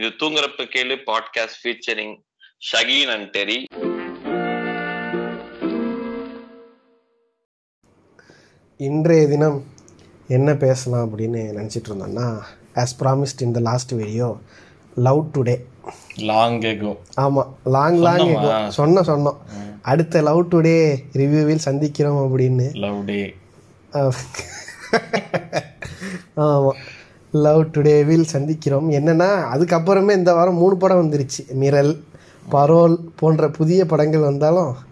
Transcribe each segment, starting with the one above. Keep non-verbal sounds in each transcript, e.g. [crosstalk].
இது தூங்குறப்ப கேளு podcast featuring Shaheen and Terry. இன்றைய தினம் என்ன பேசலாம் அப்படின்னு நினச்சிட்டு இருந்தோம்னா ஆஸ் ப்ராமிஸ்ட் இந்த last video love today long கேக்கும் ஆமாம் லாங் லாங் சொன்னோமா? சொன்னோம் சொன்னோம். அடுத்த லவ் டுடே ரிவ்யூவில் சந்திக்கிறோம் அப்படின்னு. லவ் டே ஆமாம் லவ் டுடேவில் சந்திக்கிறோம். என்னன்னா அதுக்கப்புறமே இந்த வாரம் மூணு படம் வந்துருச்சு. மிரல் பரோல் போன்ற புதிய படங்கள் வந்தாலும்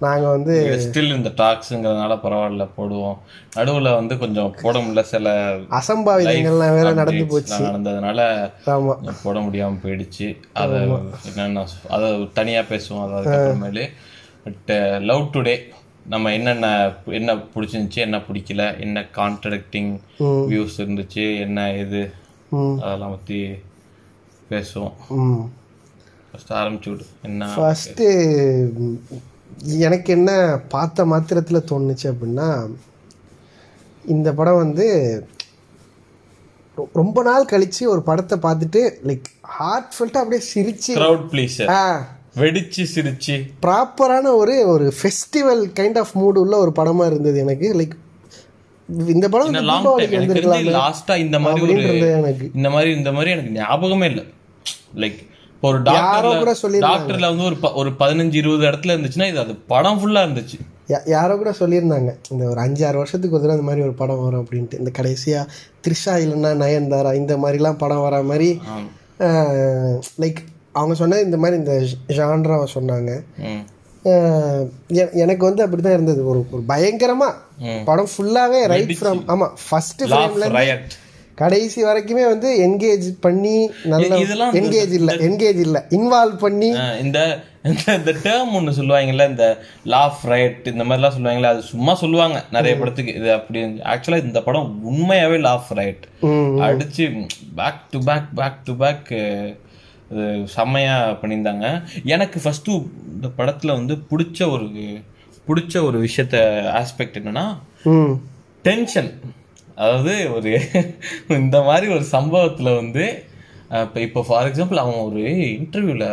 நாங்கள் வந்து ஸ்டில் இந்த டாக்ஸுங்கிறதுனால பரவாயில்ல போடுவோம். நடுவுல வந்து கொஞ்சம் போட முடியல சில அசம்பாவிதங்கள்லாம் வேற நடந்து போச்சு. நடந்ததுனால ஆமாம் போட முடியாம போயிடுச்சு. அதை என்னென்ன அதை தனியா பேசுவோம். அது அதுக்கப்புறமேலு. பட் லவ் டுடே நம்ம என்னென்ன என்ன பிடிச்சிருந்துச்சு என்ன பிடிக்கல என்ன கான்ட்ரடிக்டிங் வியூஸ் இருந்துச்சு என்ன இது அதெல்லாம் பத்தி பேசுவோம். ம். ஃபர்ஸ்ட் ஆரம்பிச்சு விடு. என்ன ஃபஸ்ட்டு எனக்கு என்ன பார்த்த மாத்திரத்தில் தோணுச்சு அப்படின்னா இந்த படம் வந்து ரொம்ப நாள் கழிச்சு ஒரு படத்தை பார்த்துட்டு லைக் ஹார்ட் ஃபுல்ட்டாக அப்படியே சிரிச்சு ப்ளீஸ் ஆ. வெடிச்சு சிரிச்சு. ப்ராப்பரான ஒரு ஒரு ஃபெஸ்டிவல் கைண்ட் ஆஃப் மூடு உள்ள ஒரு படமாக இருந்தது எனக்கு. லைக் இந்த படம் லாங் டைம் எனக்கு லாஸ்டா இந்த மாதிரி ஒரு எனக்கு இந்த மாதிரி இந்த மாதிரி எனக்கு ஞாபகமே இல்ல. லைக் ஒரு கூட டாக்டர்ல வந்து ஒரு ஒரு பதினஞ்சு இருபது இடத்துல இருந்துச்சுன்னா இது அது படம் ஃபுல்லா இருந்துச்சு. யாரோ கூட சொல்லியிருந்தாங்க. இந்த ஒரு அஞ்சு ஆறு வருஷத்துக்கு ஒரு இந்த மாதிரி ஒரு படம் வரும் அப்படின்ட்டு. இந்த கடைசியாக த்ரிஷா இல்லைன்னா நயன்தாரா இந்த மாதிரிலாம் படம் வர மாதிரி லைக் அவங்க சொன்னது இந்த மாதிரி இந்த ஜான்ராவை சொன்னாங்க. எனக்கு வந்து அப்படி தான் இருந்தது. ஒரு ஒரு பயங்கரமாக படம் ஃபுல்லாகவே ரைட் ஃப்ரம் ஆமாம் ஃபர்ஸ்ட் ஃப்ரேம்ல. கடைசி வரைக்குமே வந்து என்கேஜ் பண்ணி நல்ல இதெல்லாம் என்கேஜ் இல்லை என்கேஜ் இல்லை இன்வால்வ் பண்ணி இந்த இந்த- இந்த டேர்ம் ஒன்று சொல்லுவாங்கல்ல இந்த லாஃப் ரைட் இந்த மாதிரிலாம் சொல்லுவாங்கல்ல அது சும்மா சொல்லுவாங்க நிறைய படத்துக்கு. இது அப்படி ஆக்சுவலா இந்த படம் உண்மையாவே லாஃப் ரைட். அடிச்சு back to back back to back செம்மையா பண்ணியிருந்தாங்க. எனக்கு ஃபர்ஸ்ட் இந்த படத்துல வந்து பிடிச்ச ஒரு பிடிச்ச ஒரு விஷயத்த ஆஸ்பெக்ட் என்னன்னா டென்ஷன் அதாவது ஒரு இந்த மாதிரி ஒரு சம்பவத்துல வந்து இப்ப இப்போ ஃபார் எக்ஸாம்பிள் அவன் ஒரு இன்டர்வியூல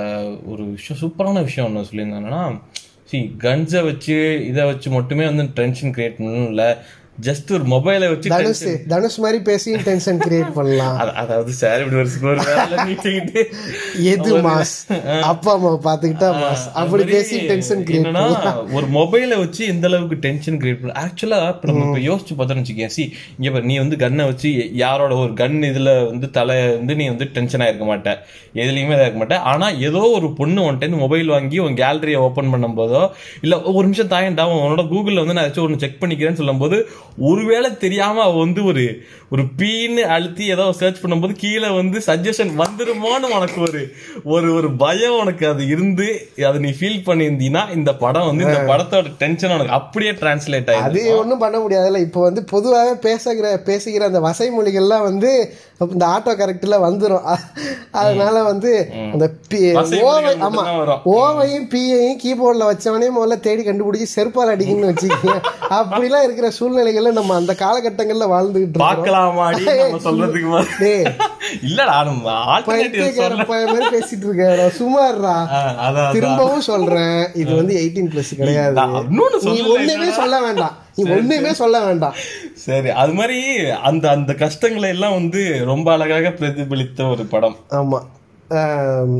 ஒரு விஷயம் சூப்பரான விஷயம் ஒன்று சொல்லியிருந்தாங்கன்னா சி கன்ஸை வச்சு இதை வச்சு மட்டுமே வந்து டென்ஷன் கிரியேட் பண்ணணும் இல்லை ஜஸ்ட் ஒரு மொபைலை வச்சு தனுஷ் தனுஷ் மாதிரி பேசி டென்ஷன் கிரியேட் பண்ணலாம். அத- அதாவது சார் இப்படி வருஷத்துக்கு ஒரு வேலை நீட்டிக்கிட்டு எது மாஸ்? அப்பா அம்மா பாத்துக்கிட்டா மாஸ். அப்படி பேசி டென்ஷன் கிரியேட் என்னன்னா ஒரு மொபைலை வச்சு எந்த அளவுக்கு டென்ஷன் கிரியேட் பண்ண ஆக்சுவலா இப்ப நம்ம இப்ப யோசிச்சு பார்த்தோம்னு வச்சுக்கேன் சி இங்க பாரு, நீ வந்து கன்னை வச்சு யாரோட ஒரு கன் இதுல வந்து தலை வந்து நீ வந்து டென்ஷனா இருக்க மாட்ட. எதுலயுமே இருக்க மாட்ட. ஆனா ஏதோ ஒரு பொண்ணு உன்ட்டு மொபைல் வாங்கி உன் கேலரியை ஓபன் பண்ணும் போதோ இல்ல ஒரு நிமிஷம் தாயண்டா உன்னோட கூகுள்ல வந்து நான் ஏதாச்சும் ஒன்று செக் பண்ணிக்கிறேன்னு சொல்லும்போது ஒருவேளை தெரியாம அவ வந்து ஒரு ஒரு பீன்னு அழுத்தி ஏதோ சர்ச் பண்ணும்போது கீழே வந்து சஜஷன் வந்துருமோன்னு உனக்கு ஒரு ஒரு ஒரு பயம் உனக்கு அது இருந்து அதை நீ ஃபீல் பண்ணியிருந்தீன்னா இந்த படம் வந்து இந்த படத்தோட டென்ஷன் உனக்கு அப்படியே டிரான்ஸ்லேட் அது ஆயிடுது ஒன்றும் பண்ண முடியாதுல்ல. இப்போ வந்து பொதுவாகவே பேசுகிற பேசுகிற அந்த வசை மொழிகள்லாம் வந்து இந்த ஆட்டோ கரெக்டில் வந்துடும் அதனால வந்து அந்த பி- ஓவை மொழிகள் ஆமா மட்டும்தான் வரும். ஓவையும் பியையும் கீபோர்டில் வச்சவனே முதல்ல தேடி கண்டுபிடிச்சி செருப்பால் அடிக்கணும்னு வச்சுக்கோங்க. அப்படிலாம் இருக்கிற சூழ்நிலைகள்ல நம்ம அந்த காலகட்டங்கள்ல வாழ்ந்துகிட்டு இருக்கோம் இல்லடா நம்ம ஆல்டர்னேட்டிவ் மாதிரி பேசிட்டு இருக்க சுமார்ரா அதான் திரும்பவும் சொல்றேன். இது வந்து எயிட்டீன் பிளஸ் கிடையாது. நீ ஒண்ணுமே சொல்ல வேண்டாம். நீ ஒண்ணுமே சொல்ல வேண்டாம். சரி அது மாதிரி அந்த அந்த கஷ்டங்களை எல்லாம் வந்து ரொம்ப அழகாக பிரதிபலித்த ஒரு படம். ஆமா. ஆம்,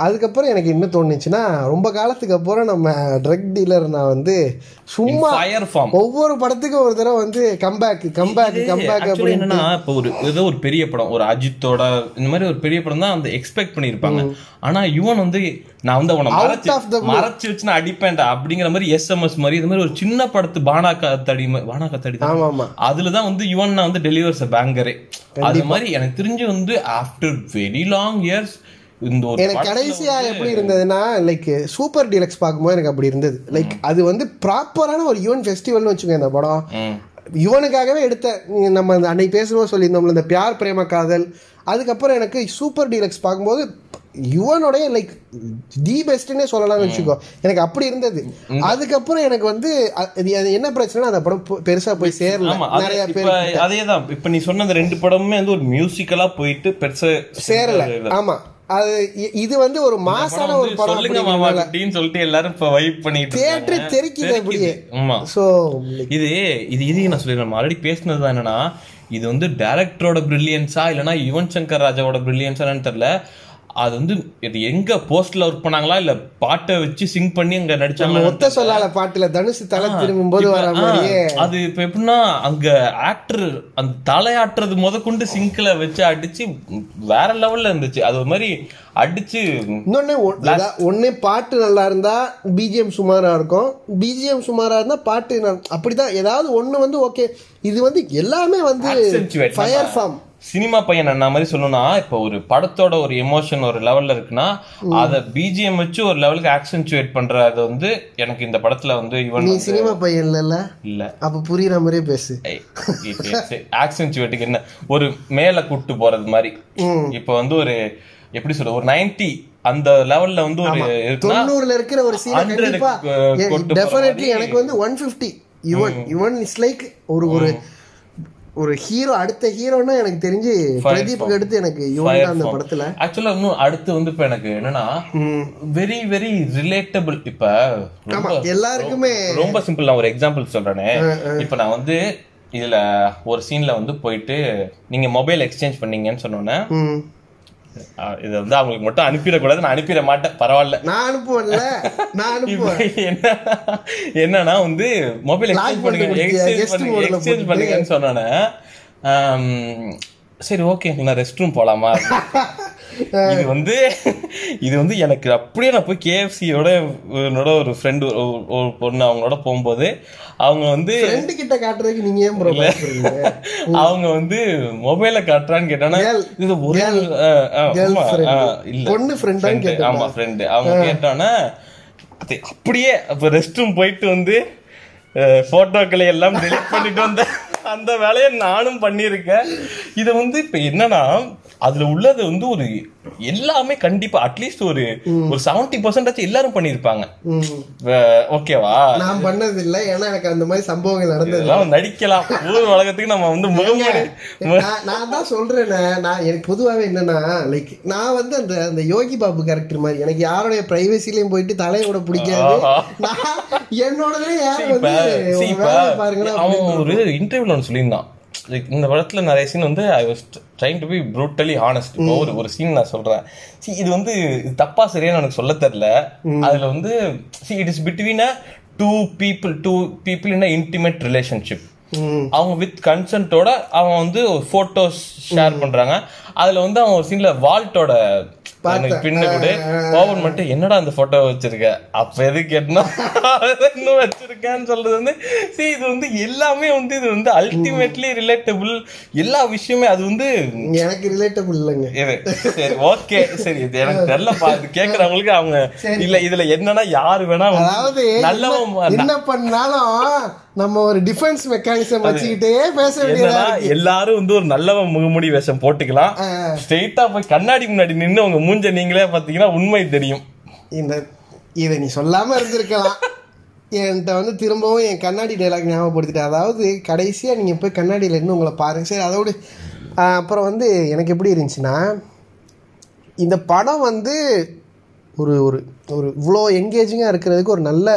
அதுக்கப்புறம் எனக்கு என்ன தோணுச்சுன்னா ரொம்ப காலத்துக்கு அப்புறம் நம்ம ட்ரக் டீலர் நான் வந்து சும்மா ஒவ்வொரு படத்துக்கும் ஒரு தடவை வந்து கம்பேக் கம்பேக் கம்பேக் அப்படின்னு என்னன்னா இப்போ ஒரு ஏதோ ஒரு பெரிய படம் ஒரு அஜித்தோட இந்த மாதிரி ஒரு பெரிய படம் தான் அந்த எக்ஸ்பெக்ட் பண்ணிருப்பாங்க ஆனா இவன் வந்து நான் வந்து அவனை மறைச்சு வச்சு நான் அடிப்பேன்டா அப்படிங்கிற மாதிரி எஸ்எம்எஸ் மாதிரி இது மாதிரி ஒரு சின்ன படத்து பானா காத்தடி பானா காத்தடி தான். ஆமா அதுலதான் வந்து யுவன் வந்து டெலிவர்ஸ் பேங்கரே அது மாதிரி எனக்கு தெரிஞ்சு வந்து ஆஃப்டர் வெரி லாங் இயர்ஸ் இந்த ஒரு எனக்கு கடைசியா எப்படி இருந்ததுன்னா லைக் சூப்பர் டீலக்ஸ் பார்க்கும்போது எனக்கு அப்படி இருந்தது. லைக் அது வந்து ப்ராப்பரான ஒரு யுவன் ஃபெஸ்டிவல்னு வச்சுக்கோங்க இந்த படம். யுவனுக்காகவே எடுத்த நம்ம அன்னைக்கு பேசும்போது சொல்லியிருந்தோம்ல இந்த பியார் பிரேம காதல். அதுக்கப்புறம் எனக்கு சூப்பர் டீலக்ஸ் பார்க்கும்போது யுவனுடைய லைக் தி பெஸ்ட்னே சொல்லலாம்னு வச்சுக்கோ. எனக்கு அப்படி இருந்தது. அதுக்கப்புறம் எனக்கு வந்து அது என்ன பிரச்சனை அந்த படம் பெருசா போய் சேரல. அது நிறைய பேர் அதேதான். இப்ப நீ சொன்ன அந்த ரெண்டு படமுமே வந்து ஒரு மியூசிக்கலா போயிட்டு பெருசா சேரல. ஆமா. அது இது வந்து ஒரு மாசான ஒரு படம் சொல்லுங்க மாமா குட்டின்னு சொல்லிட்டு எல்லாரும் இப்ப வைப் பண்ணிட்டு தியேட்டர். தெரிக்குது அப்படியே. ஆமா. ஸோ இது இது இது நான் சொல்லிடுறேன். நம்ம ஆல்ரெடி பேசினது தான் என்னன்னா இது வந்து டைரக்டரோட பிரில்லியன்ஸா இல்லனா யுவன் சங்கர் ராஜாவோட பிரில்லியன்ஸான்னு தெரியல. அது வந்து இது எங்க போஸ்ட்ல ஒர்க் பண்ணாங்களா? இல்ல பாட்டை வச்சு சிங் பண்ணி அங்க நடிச்சாங்களா? ஒத்த சொல்லால பாட்டுல தனுஷ் தலை திரும்பும் போது வர மாதிரியே. அது இப்ப எப்படின்னா அங்க ஆக்டர் அந்த தலையாட்டுறது முத கொண்டு சிங்க்ல வச்சு அடிச்சு வேற லெவல்ல இருந்துச்சு. அது ஒரு மாதிரி அடிச்சு இன்னொன்னு ஒ- ஏதா- ஒண்ணு பாட்டு நல்லா இருந்தா பிஜிஎம் சுமாரா இருக்கும். பிஜிஎம் சுமாரா இருந்தா பாட்டு அப்படிதான். ஏதாவது ஒண்ணு வந்து ஓகே இது வந்து எல்லாமே வந்து ஃபயர் ஃபார்ம் சினிமா பையன் என்ன மாதிரி சொல்லணும்னா இப்போ ஒரு படத்தோட ஒரு எமோஷன் ஒரு லெவல்ல இருக்குன்னா அத பிஜிஎம் வச்சு ஒரு லெவலுக்கு ஆக்சென்சுவேட் பண்றது வந்து எனக்கு இந்த படத்துல வந்து இவன் நீ சினிமா பையன் இல்ல இல்ல. அப்ப புரியுற மாதிரியே பேசு. ஆக்சென்சுவேட்டுக்கு என்ன? ஒரு மேல கூட்டு போறது மாதிரி. இப்போ வந்து ஒரு எப்படி சொல்ற ஒரு 90 அந்த லெவல்ல வந்து ஒரு தொண்ணூறுல இருக்கிற ஒரு சீன் 100 கண்டிப்பா க்கு கொண்டு போற டெஃபினெட்லி மாதிரி. எனக்கு வந்து one fifty Yuvan Yuvan is like ஒரு ஒரு ஒரு ஹீரோ அடுத்த ஹீரோன்னா எனக்கு தெரிஞ்சு பிரதீப்புக்கு அடுத்து எனக்கு தான் அந்த படத்துல. ஆக்சுவலா இன்னும் அடுத்து வந்து இப்ப எனக்கு என்னன்னா வெரி வெரி ரிலேட்டபிள் இப்ப எல்லாருக்குமே ரொம்ப சிம்பிள் நான் ஒரு எக்ஸாம்பிள் சொல்றேனே. இப்ப நான் வந்து இதுல ஒரு சீன்ல வந்து போயிட்டு நீங்க மொபைல் எக்ஸ்சேஞ்ச் பண்ணீங்கன்னு சொன்னோன்னே இதை வந்து அவங்களுக்கு மட்டும் அனுப்பிடக்கூடாது. நான் அனுப்பிட மாட்டேன். பரவாயில்ல. நான் அனுப்புவேன்ல. நான் அனுப்புவேன். என்ன என்னன்னா வந்து மொபைல் எக்ஸ்சேஞ்ச் பண்ணுங்க. எக்ஸ்சேஞ்ச் பண்ணுங்க எக்ஸ்சேஞ்ச். பண்ணுங்கன்னு சொன்னோன்னே ஆம், சரி ஓகே நான் ரெஸ்ட் ரூம் போலாமா? இது வந்து இது வந்து எனக்கு அப்படியே நான் போய் கேஎஃப்சியோட என்னோட ஒரு ஃப்ரெண்டு ஒரு பொண்ணு அவங்களோட போகும்போது அவங்க வந்து ஃப்ரெண்டு கிட்ட காட்டுறதுக்கு நீங்க ஏன் ப்ரோ [laughs] அவங்க வந்து மொபைல காட்டுறான்னு கேட்டானா. இது ஒரு இல்ல. பொண்ணு Friend, கேட்டானா? ஆமா ஃப்ரெண்டு அவங்க கேட்டானா அது அப்படியே அப்ப ரெஸ்ட் ரூம் போயிட்டு வந்து போட்டோக்களை எல்லாம் டெலிட் பண்ணிட்டு வந்த [laughs] அந்த வேலையை நானும் பண்ணியிருக்கேன். இது வந்து இப்ப என்னன்னா அதுல உள்ளது வந்து ஒரு எல்லாமே கண்டிப்பா அட்லீஸ்ட் ஒரு ஒரு செவன்டி பர்சன்டாச்சும் எல்லாரும் பண்ணியிருப்பாங்க ம். ஓகேவா? நான் பண்ணது இல்ல ஏன்னா எனக்கு அந்த மாதிரி சம்பவங்கள் நடந்தது நடிக்கலாம். ஊர் உலகத்துக்கு நம்ம வந்து முகமூடி நான் தான் சொல்றேனே. நான் எனக்கு பொதுவாகவே என்னன்னா லைக் நான் வந்து அந்த அந்த யோகி பாபு கேரக்டர் மாதிரி எனக்கு யாருடைய பிரைவசிலையும் போயிட்டு தலையோட பிடிக்காது. வேலையை பாருங்களா அவன் ஒரு இன்டர்வியூல ஒன்று சொல்லியிருந்தான். Like, இந்த படத்துல நிறைய சீன் வந்து I was trying to be brutally honest ஒரு ஒரு சீன் நான் சொல்றேன். See, இது வந்து தப்பா சரியான்னு எனக்கு சொல்ல தெரியல. அதுல வந்து see it is between a two people two people in a intimate relationship. அவங்க வித் கன்சென்ட்டோட அவன் வந்து போட்டோஸ் ஷேர் பண்றாங்க. அதுல வந்து அவன் ஒரு சீன்ல வால்ட்டோட எனக்கு பின்னு கூட. ஓபன் பண்ணிட்டு என்னடா அந்த போட்டோ வச்சிருக்க? அப்ப எது கேட்டனா இன்னும் வச்சிருக்கேன்னு சொல்றது வந்து see இது வந்து எல்லாமே வந்து இது வந்து அல்டிமேட்லி ரிலேட்டபிள் எல்லா விஷயமே அது வந்து எனக்கு ரிலேட்டபிள் இல்லைங்க. சரி ஓகே சரி இது எனக்கு தெரியலப்பா. இது கேக்குறவங்களுக்கு அவங்க இல்ல இதுல என்னன்னா யாரு வேணா அதாவது நல்லவன் என்ன- என்ன பண்ணாலும் நம்ம ஒரு டிஃபென்ஸ் மெக்கானிசம் வச்சுக்கிட்டே பேச வேண்டியதா எல்லாரும் வந்து ஒரு நல்லவன் முகமுடி வேஷம் போட்டுக்கலாம். ஸ்ட்ரெயிட்டா போய் கண்ணாடி முன்னாடி நின்னு உங்க மூஞ்ச நீங்களே பாத்தீங்கன்னா உண்மை தெரியும். இந்த இதை நீ சொல்லாம இருந்திருக்கலாம். [laughs] என்கிட்ட வந்து திரும்பவும் என் கண்ணாடி டைலாக் ஞாபகப்படுத்திட்டு அதாவது கடைசியா நீங்க போய் கண்ணாடியில இருந்து உங்களை பாருங்க. சரி அதோடு அப்புறம் வந்து எனக்கு எப்படி இருந்துச்சுன்னா இந்த படம் வந்து ஒரு ஒரு ஒரு இவ்வளோ என்கேஜிங்காக இருக்கிறதுக்கு ஒரு நல்ல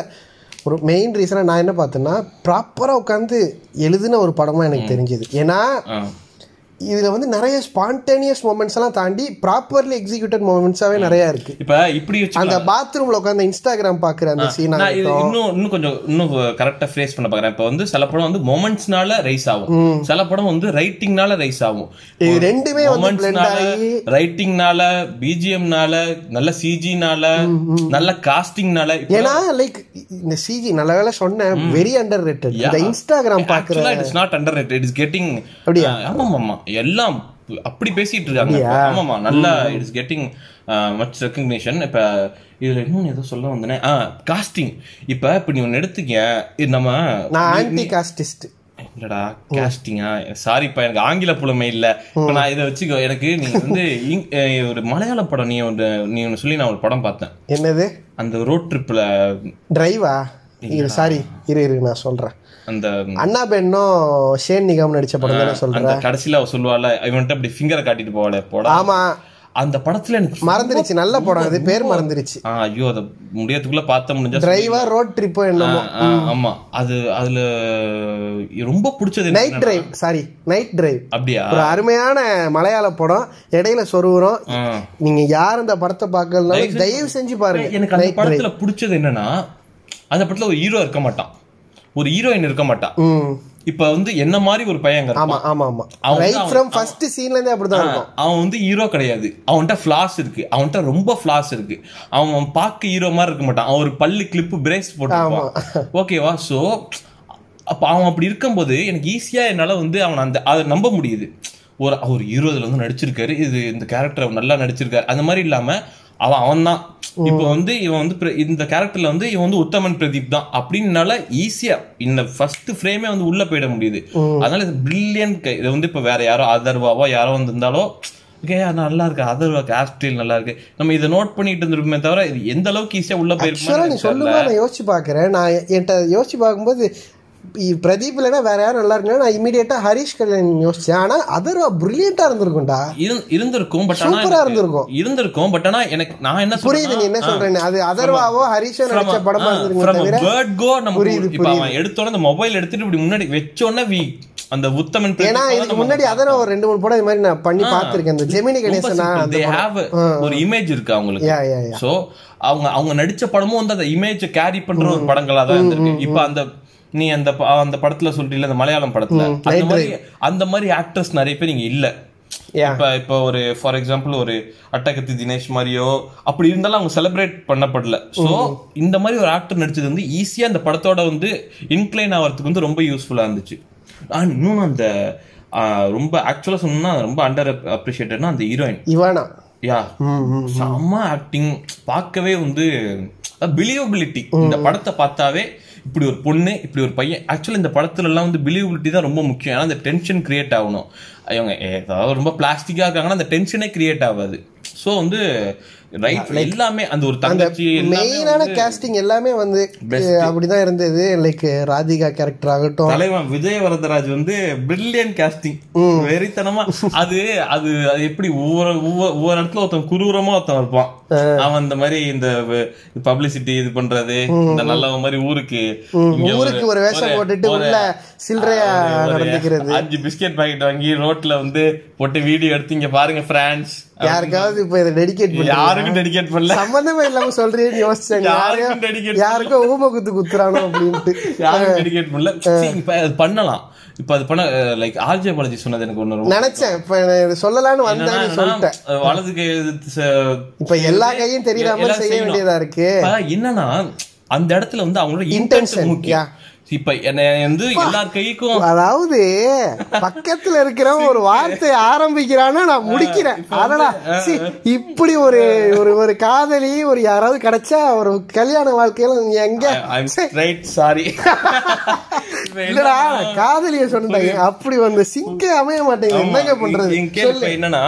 ஒரு மெயின் ரீசனாக நான் என்ன பார்த்தேன்னா ப்ராப்பராக உட்காந்து எழுதின ஒரு படமாக எனக்கு தெரிஞ்சது ஏன்னா. இதில் வந்து நிறைய ஸ்பான்டேனியஸ் மூமெண்ட்ஸ் எல்லாம் தாண்டி ப்ராப்பர்லி எக்ஸிக்யூட்டட் மூமெண்ட்ஸாவே நிறைய இருக்கு. இப்ப இப்படி அந்த பாத்ரூம்ல உட்காந்து இன்ஸ்டாகிராம் பாக்குற அந்த சீனா இன்னும் இன்னும் கொஞ்சம் இன்னும் கரெக்டா ஃப்ரேஸ் பண்ண பாக்குறேன். இப்ப வந்து சில படம் வந்து மொமெண்ட்ஸ்னால ரைஸ் ஆகும். சில படம் வந்து ரைட்டிங்னால ரைஸ் ஆகும். இது ரெண்டுமே ரைட்டிங்னால பிஜிஎம்னால நல்ல சிஜினால நல்ல காஸ்டிங்னால ஏன்னா லைக் இந்த சிஜி நல்ல வேளை சொன்னேன் வெரி அண்டர் ரேட்டட் இந்த இன்ஸ்டாகிராம் பாக்குற ஆக்சுவலா it is not underrated it is getting ஆமா ஆமா எல்லாம் அப்படி பேசிட்டு இருக்காங்க. ஆமாமா நல்லா it is getting much recognition இப்ப இதுல இன்னும் ஏதோ சொல்ல வந்தேனே. ஆ காஸ்டிங் இப்ப இப்ப நீ ஒன்னு எடுத்துக்க நம்ம நான் ஆன்டி காஸ்டிஸ்ட் இல்லடா கேஸ்டிங்கா சாரிப்பா எனக்கு ஆங்கில புலமை இல்ல. இப்ப நான் இதை வச்சுக்கோ எனக்கு நீங்க வந்து ஒரு மலையாள படம் நீ ஒன்று நீ ஒன்று சொல்லி நான் ஒரு படம் பார்த்தேன். என்னது? அந்த ரோட் ட்ரிப்ல டிரைவா இரு சாரி இரு இரு நான் சொல்றேன். அந்த அண்ணா பெண்ணும் ஷேன் நிகாம் நடிச்ச படம் தானே சொல்றேன் அந்த கடைசியில அவ சொல்லுவாள் இவன்ட்ட அப்படி ஃபிங்கரை காட்டிட்டு போவாளே போடா. ஆமா. அந்த படத்துல எனக்கு மறந்துருச்சு நல்ல படம் அது பேர் மறந்துருச்சு. ஐயோ அதை முடியறதுக்குள்ள பார்த்த முடிஞ்சா டிரைவர் ரோட் ட்ரிப்போ என்னமோ. ஆமா. அது அதுல ரொம்ப பிடிச்சது night drive sorry night drive அப்படியா? ஒரு அருமையான மலையாள படம். இடையில சொருவுறோம் ஆ. நீங்க யார் இந்த படத்தை பார்க்கறதுனாலும் தயவு செஞ்சு பாருங்க. எனக்கு அந்த படத்துல பிடிச்சது என்னன்னா அந்த படத்துல ஒரு ஹீரோ இருக்க மாட்டான். ஒரு ஹீரோயின் இருக்க மாட்டான். இப்ப வந்து என்ன மாதிரி ஒரு பையன் இருப்பான். ஆமா ஆமா. ஆமா ரைட் ஃப்ரம் ஃபர்ஸ்ட் சீன்ல இருந்தே அப்படிதான் இருக்கும். அவன் வந்து ஹீரோ கிடையாது. அவன்கிட்ட ஃபிளாஸ் இருக்கு. அவன்கிட்ட ரொம்ப ஃபிளாஸ் இருக்கு. அவன் பார்க்க ஹீரோ மாதிரி இருக்க மாட்டான். அவன் ஒரு பல்லு கிளிப்பு பிரேஸ் போட்டுருப்பான் ஓகேவா சோ அப்ப அவன் அப்படி இருக்கும்போது எனக்கு ஈஸியா என்னால வந்து அவன் அந்த அதை நம்ப முடியுது. ஒரு அவர் ஹீரோ இதுல வந்து நடிச்சிருக்காரு. இது இந்த கேரக்டர் நல்லா நடிச்சிருக்காரு. அந்த மாதிரி இல்லாம அவன் அவன் தான் இப்போ வந்து இவன் வந்து இந்த கேரக்டர்ல வந்து இவன் வந்து உத்தமன் பிரதீப் தான். அப்படின்னால ஈஸியா இந்த ஃபர்ஸ்ட் ஃப்ரேமே வந்து உள்ள போயிட முடியுது. அதனால இது பிரில்லியன்ட் இது வந்து இப்ப வேற யாரோ அதர்வாவோ யாரோ வந்திருந்தாலோ ஓகே நல்லா இருக்கு? அதர்வா கேஸ்டில் நல்லா இருக்கு. நம்ம இதை நோட் பண்ணிட்டு இருந்திருப்போமே தவிர இது எந்த அளவுக்கு ஈஸியா உள்ள போயிருக்குமா சொல்லும்போது நான் யோசிச்சு பார்க்கறேன். நான் என்கிட்ட யோசிச்சு பார்க்கும்போது பிரதீப் இல்லைன்னா வேற யாரும் நல்லா இருக்குன்னா நான் இமீடியட்டா ஹரிஷ் கல்யாண் யோசிச்சேன். ஆனா அதர்வா பிரில்லியண்டா இருந்திருக்கும்டா. இருந்திருக்கும் பட் சூப்பரா இருந்திருக்கும். இருந்திருக்கும் பட் ஆனா எனக்கு நான் என்ன புரியுது நீ என்ன சொல்றேன்னு. அது அதர்வாவோ ஹரிஷோ நடிச்ச படமா இருந்திருக்கும் பேர்ட் கோ நம்ம புரியுது, இப்ப அவன் எடுத்தோட அந்த மொபைல் எடுத்துட்டு இப்படி முன்னாடி வச்சோடனே வி அந்த உத்தமன் ஏன்னா இதுக்கு முன்னாடி அதர்வா ஒரு ரெண்டு மூணு படம் இது மாதிரி நான் பண்ணி பார்த்திருக்கேன். இந்த ஜெமினி கணேசனா அந்த தே ஹேவ் ஒரு இமேஜ் இருக்கு அவங்களுக்கு. சோ அவங்க அவங்க நடிச்ச படமும் வந்து அந்த இமேஜ் கேரி பண்ற ஒரு படங்களா தான் இருந்திருக்கு. இப்ப அந்த நீ அந்த அந்த படத்துல சொல்றீல அந்த மலையாளம் படத்துல? அந்த மாதிரி அந்த மாதிரி ஆக்டர்ஸ் நிறைய பேர் இங்க இல்ல. இப்ப இப்ப ஒரு ஃபார் எக்ஸாம்பிள் ஒரு அட்டகத்தி தினேஷ் மாதிரியோ அப்படி இருந்தாலும் அவங்க செலிப்ரேட் பண்ணப்படல. சோ இந்த மாதிரி ஒரு ஆக்டர் நடிச்சது வந்து ஈஸியா அந்த படத்தோட வந்து இன்க்ளைன் ஆகிறதுக்கு வந்து ரொம்ப யூஸ்ஃபுல்லா இருந்துச்சு. இன்னும் அந்த ரொம்ப ஆக்சுவலா சொன்னா ரொம்ப அண்டர் அப்ரிஷியேட்டட்னா அந்த ஹீரோயின் இவானா. யா செம்ம ஆக்டிங் பார்க்கவே வந்து பிலீவபிலிட்டி இந்த படத்தை பார்த்தாவே இப்படி ஒரு பொண்ணு இப்படி ஒரு பையன். ஆக்சுவலி இந்த படத்துலலாம் வந்து பிலீவபிலிட்டி தான் ரொம்ப முக்கியம். ஏன்னா அந்த டென்ஷன் கிரியேட் ஆகணும். இவங்க ஏதாவது ரொம்ப பிளாஸ்டிக்காக இருக்காங்கன்னா அந்த டென்ஷனே கிரியேட் ஆகாது. ஸோ வந்து ரைட் எல்லாமே அந்த ஒரு தங்கச்சி மெயினான கேஸ்டிங் எல்லாமே வந்து அப்படிதான் இருந்தது. லைக் ராதிகா கேரக்டர் ஆகட்டும். தலைவன் விஜய் வரதராஜ் வந்து பிரில்லியன்ட் காஸ்டிங் வெறித்தனமா அது அது அது எப்படி ஒவ்வொரு ஒவ்வொரு இடத்துல ஒருத்தன் குரூரமா ஒருத்தன் இருப்பான். அவன் இந்த மாதிரி இந்த பப்ளிசிட்டி இது பண்றது இந்த நல்லவன் மாதிரி ஊருக்கு ஊருக்கு ஒரு வேஷம் போட்டுட்டு உள்ள சில்லறையா நடந்துக்கிறது. அஞ்சு பிஸ்கெட் பாக்கெட் வாங்கி ரோட்ல வந்து போட்டு வீடியோ எடுத்து இங்க பாருங்க பிரான்ஸ் யாருக்காவது இப்ப இதை டெடிகேட் பண்ணி யாருக்கும் டெடிகேட் பண்ணல. சம்பந்தமே இல்லாம சொல்றேன்னு யோசிச்சாங்க யாருக்கும் dedicate யாருக்கோ ஊம குத்து குத்துறானோ அப்படின்ட்டு. யாரும் டெடிகேட் பண்ணல. இப்ப அது பண்ணலாம். இப்ப அது பண்ண லைக் ஆர்ஜே பாலாஜி சொன்னது எனக்கு ஒண்ணு நினைச்சேன். இப்ப சொல்லலாம்னு வந்தேன் சொல்லிட்டேன் வலது கை இப்ப எல்லா கையும் தெரியாம செய்ய. வேண்டியதா இருக்கு? என்னன்னா அந்த இடத்துல வந்து அவங்களோட இன்டென்ஷன் முக்கியம். இப்ப என்ன வந்து எல்லார் கைக்கும் அதாவது பக்கத்துல இருக்கிற ஒரு வார்த்தை ஆரம்பிக்கிறான்னா நான் முடிக்கிறேன். அதடா சீ, இப்படி ஒரு ஒரு ஒரு காதலி ஒரு யாராவது கிடைச்சா ஒரு கல்யாண வாழ்க்கையில எங்க சாரி [laughs] இல்லடா காதலிய சொன்னாங்க அப்படி வந்து சிங்க அமைய மாட்டேங்குது. என்னங்க பண்றது? என்னன்னா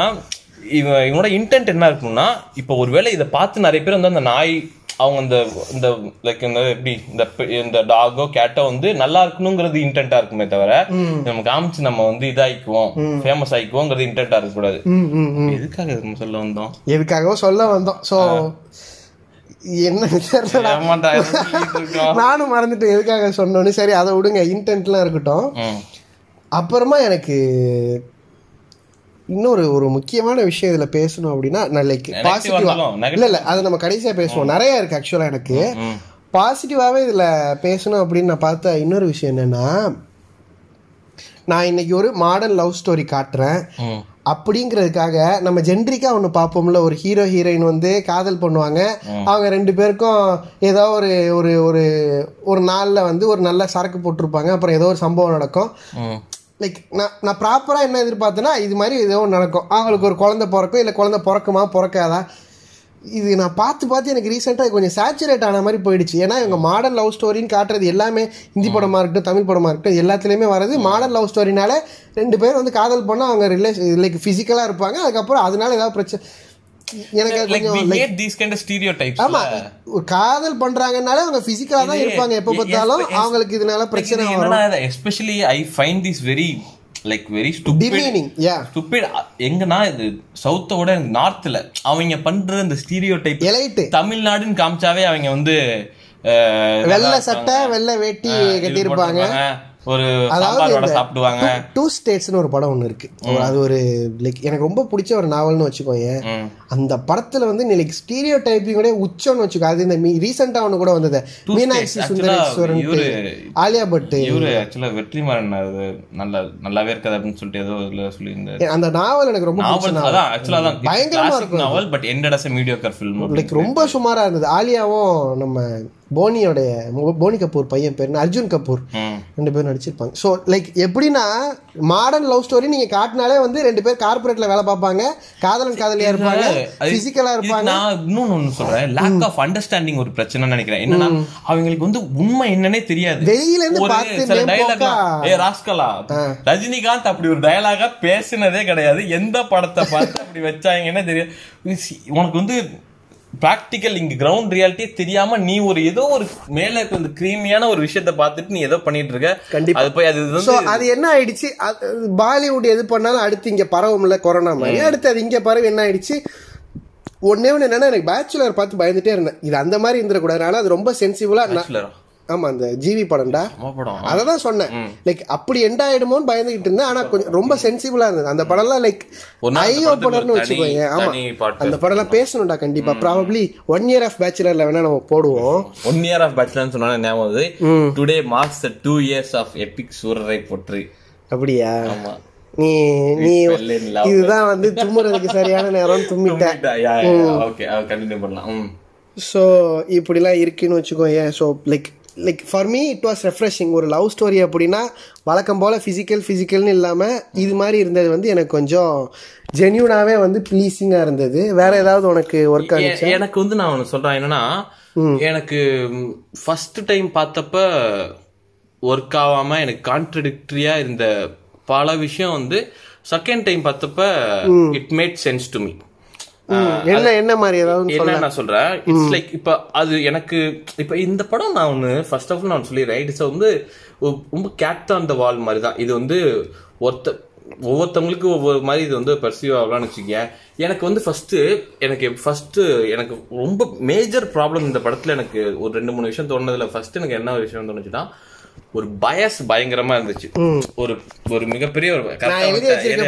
இவன் இவனோட இன்டென்ட் என்ன இருக்கும்னா இப்ப ஒருவேளை இதை பார்த்து நிறைய பேர் வந்து அந்த நாய் அவங்க இந்த இந்த லைக் இந்த எப்படி இந்த இந்த டாகோ கேட்டோ வந்து நல்லா இருக்கணுங்கிறது இன்டென்ட்டா இருக்குமே தவிர நம்ம காமிச்சு நம்ம வந்து இதாயிக்குவோம் ஃபேமஸ் ஆயிக்குவோங்கிறது இன்டென்ட்டா இருக்க கூடாது ம், ம், ம். எதுக்காக நம்ம சொல்ல வந்தோம்? எதுக்காகவோ சொல்ல வந்தோம். சோ என்ன. நானும் மறந்துட்டேன் எதுக்காக சொன்னோன்னு. சரி அதை விடுங்க. இன்டென்ட்லாம் இருக்கட்டும். அப்புறமா எனக்கு இன்னொரு ஒரு முக்கியமான விஷயம் இதுல பேசணும் அப்படின்னா நான் லைக் Negative பாசிட்டிவா வந்தாலும், negative. இல்ல இல்ல அதை நம்ம கடைசியா பேசுவோம் நிறைய இருக்கு ஆக்சுவலா எனக்கு ம். பாசிட்டிவாவே இதுல பேசணும் அப்படின்னு நான் பார்த்த இன்னொரு விஷயம் என்னன்னா நான் இன்னைக்கு ஒரு மாடர்ன் லவ் ஸ்டோரி காட்டுறேன். அப்படிங்கிறதுக்காக நம்ம ஜென்ரிக்கா ஒன்று பார்ப்போம்ல ஒரு ஹீரோ ஹீரோயின் வந்து காதல் பண்ணுவாங்க அவங்க ரெண்டு பேருக்கும் ஏதோ ஒரு ஒரு ஒரு ஒரு நாளில் வந்து ஒரு நல்ல சரக்கு போட்டிருப்பாங்க அப்புறம் ஏதோ ஒரு சம்பவம் நடக்கும். லைக் நான் நான் ப்ராப்பராக என்ன எதிர்பார்த்தேன்னா இது மாதிரி ஏதோ நடக்கும். அவங்களுக்கு ஒரு குழந்தை பிறக்கும் இல்லை குழந்தை பிறக்குமா பிறக்காதா? இது நான் பார்த்து பார்த்து எனக்கு ரீசெண்டாக கொஞ்சம் சேச்சுரேட் ஆன மாதிரி போயிடுச்சு. ஏன்னா இவங்க மாடர்ன் லவ் ஸ்டோரின்னு காட்டுறது எல்லாமே ஹிந்தி படமாக இருக்கட்டும் தமிழ் படமாக இருக்கட்டும் எல்லாத்துலேயுமே வரது மாடர்ன் லவ் ஸ்டோரினால ரெண்டு பேரும் வந்து காதல் பண்ணால் அவங்க ரிலேஷன் லைக் ஃபிசிக்கலாக இருப்பாங்க. அதுக்கப்புறம் அதனால ஏதாவது பிரச்சனை எனக்கு ஆமா ஒரு காதல் பண்றாங்கனாலே அவங்க பிசிக்கலா தான் இருப்பாங்க எப்ப பார்த்தாலும் அவங்களுக்கு இதனால பிரச்சனை வரும். Especially I find this very like very stupid yeah stupid எங்கன்னா இது சவுத்தோட நார்த்ல அவங்க பண்ற இந்த ஸ்டீரியோ டைப் எலைட்டு தமிழ்நாடுன்னு காமிச்சாவே அவங்க வந்து வெள்ளை சட்டை வெள்ளை வேட்டி கட்டியிருப்பாங்க. ஒரு அதாவது சாம்பார் வடை இந்த சாப்பிடுவாங்க. டூ ஸ்டேட்ஸ்னு ஒரு படம் ஒன்று இருக்கு. அது ஒரு லைக் எனக்கு ரொம்ப பிடிச்ச ஒரு நாவல்னு வச்சுக்கோங்க. அந்த படத்துல வந்து நீ லைக் ஸ்டீரியோ டைப்பிங்கோட உச்சம்னு வச்சுக்கோ. அது இந்த ரீசெண்டா ஒன்று கூட வந்தது. மீனாட்சி. சுந்தரேஸ்வரன் ஆலியா பட் இவரு ஆக்சுவலா வெற்றிமாறன். அது நல்ல நல்லாவே இருக்காது அப்படின்னு சொல்லிட்டு ஏதோ இதுல சொல்லியிருந்தாரு. அந்த நாவல் எனக்கு ரொம்ப அதான் ஆக்சுவலா பயங்கரமா இருக்கும் novel but ended as mediocre film like ரொம்ப சுமாரா இருந்தது. ஆலியாவும் நம்ம போனியோடைய போனி கபூர் பையன் பேர்? அர்ஜுன் கபூர். ரெண்டு பேரும் நடிச்சிருப்பாங்க. ஸோ லைக் எப்படின்னா மாடர்ன் லவ் ஸ்டோரி நீங்க காட்டினாலே வந்து ரெண்டு பேர் கார்பரேட்ல வேலை பார்ப்பாங்க. காதலன் காதலியா இருப்பாங்க. பிசிக்கலா இருப்பாங்க. நான் இன்னொன்னு ஒண்ணு சொல்றேன். லேக் ஆஃப் அண்டர்ஸ்டாண்டிங் ஒரு பிரச்சனை நினைக்கிறேன். என்னன்னா அவங்களுக்கு வந்து உண்மை என்னன்னே தெரியாது. வெளியில இருந்து பார்த்து dialogue-லாம், ஏ ராஸ்கலா ரஜினிகாந்த் அப்படி ஒரு டயலாகா பேசினதே கிடையாது. எந்த படத்தை பார்த்து அப்படி வச்சாங்கன்னே தெரியாது. உனக்கு வந்து பிராக்டிக்கல் இங்க கிரவுண்ட் ரியாலிட்டியே தெரியாம நீ ஒரு ஏதோ ஒரு மேல இருக்க அந்த கிரீமியான ஒரு விஷயத்த பார்த்துட்டு நீ ஏதோ பண்ணிட்டு இருக்க. கண்டிப்பா. அது போய் அது அது என்ன ஆயிடுச்சு? பாலிவுட் எது பண்ணாலும் அடுத்து இங்க பரவும்ல கொரோனா மாதிரி. அடுத்து அது இங்க பரவி என்ன ஆயிடுச்சு? ஒன்னே ஒன்று என்னன்னா எனக்கு பேச்சுலர் பார்த்து பயந்துட்டே இருந்தேன். இது அந்த மாதிரி இருந்துடக்கூடாது. ஆனால் அது ரொம்ப சென்சிபிளா Bachelor-ஆ? ஆமா அந்த ஜிவி படம்டா. படம். அதை தான் சொன்னேன். லைக் அப்படி எண்ட் ஆயிடுமோன்னு பயந்துகிட்டு இருந்தேன். ஆனா கொஞ்சம் ரொம்ப சென்சிபிளா இருந்தது. அந்த படம்லாம் லைக் ஐ ஓப்பனர்னு ஒரு வச்சுக்கோங்க ஆமா. அந்த படம்லாம் பேசணும்டா கண்டிப்பா. ப்ராபப்ளி ஒன் இயர் ஆஃப் பேச்சுலர்ல வேணா நம்ம போடுவோம். ஒன் இயர் ஆஃப் பேச்சுலர்னு சொன்னா ஞாபகம் வருது. Today marks the two years of epic Soorarai Pottru. அப்படியா? ஆமா. நீ நீ. இதுதான் வந்து தும்முறதுக்கு சரியான நேரம் தும்மிட்ட. ஓகே கண்டினியூ பண்ணலாம். ம். ஸோ இப்படிலாம் இருக்குன்னு வச்சுக்கோங்க so like like for me it was refreshing ஒரு லவ் ஸ்டோரி அப்படின்னா வழக்கம் போல் ஃபிசிக்கல் ஃபிசிக்கல்னு இல்லாமல் இது மாதிரி இருந்தது வந்து எனக்கு கொஞ்சம் ஜென்யூனாகவே வந்து ப்ளீஸிங்காக இருந்தது. வேற ஏதாவது உனக்கு ஒர்க் ஆனிச்சு எனக்கு வந்து நான் ஒன்று சொல்றேன். என்னன்னா எனக்கு ஃபர்ஸ்ட் டைம் பார்த்தப்ப ஒர்க் ஆகாம எனக்கு கான்ட்ரடிக்டரியா இருந்த பல விஷயம் வந்து செகண்ட் டைம் பார்த்தப்ப it made sense to me என்ன என்ன மாதிரி ஏதாவது என்ன நான் சொல்றேன்? இட்ஸ் லைக் இப்ப அது எனக்கு இப்ப இந்த படம் நான் ஒண்ணு ஃபர்ஸ்ட் ஆஃப் நான் சொல்லிடுறேன். இட்ஸ் வந்து ரொம்ப கேட் ஆன் த வால் மாதிரி தான் இது வந்து ஒருத்த ஒவ்வொருத்தவங்களுக்கு ஒவ்வொரு மாதிரி இது வந்து பர்சீவ் ஆகலாம்னு வச்சுக்கோங்க. எனக்கு வந்து ஃபர்ஸ்ட் எனக்கு ஃபர்ஸ்ட் எனக்கு ரொம்ப மேஜர் ப்ராப்ளம் இந்த படத்துல எனக்கு ஒரு ரெண்டு மூணு விஷயம் தோணுனதுல ஃபர்ஸ்ட் எனக்கு என்ன விஷயம் தோணுச்சுன்னா ஒரு பயஸ் பயங்கரமா இருந்துச்சு. ஒரு ஒரு மிகப்பெரிய ஒரு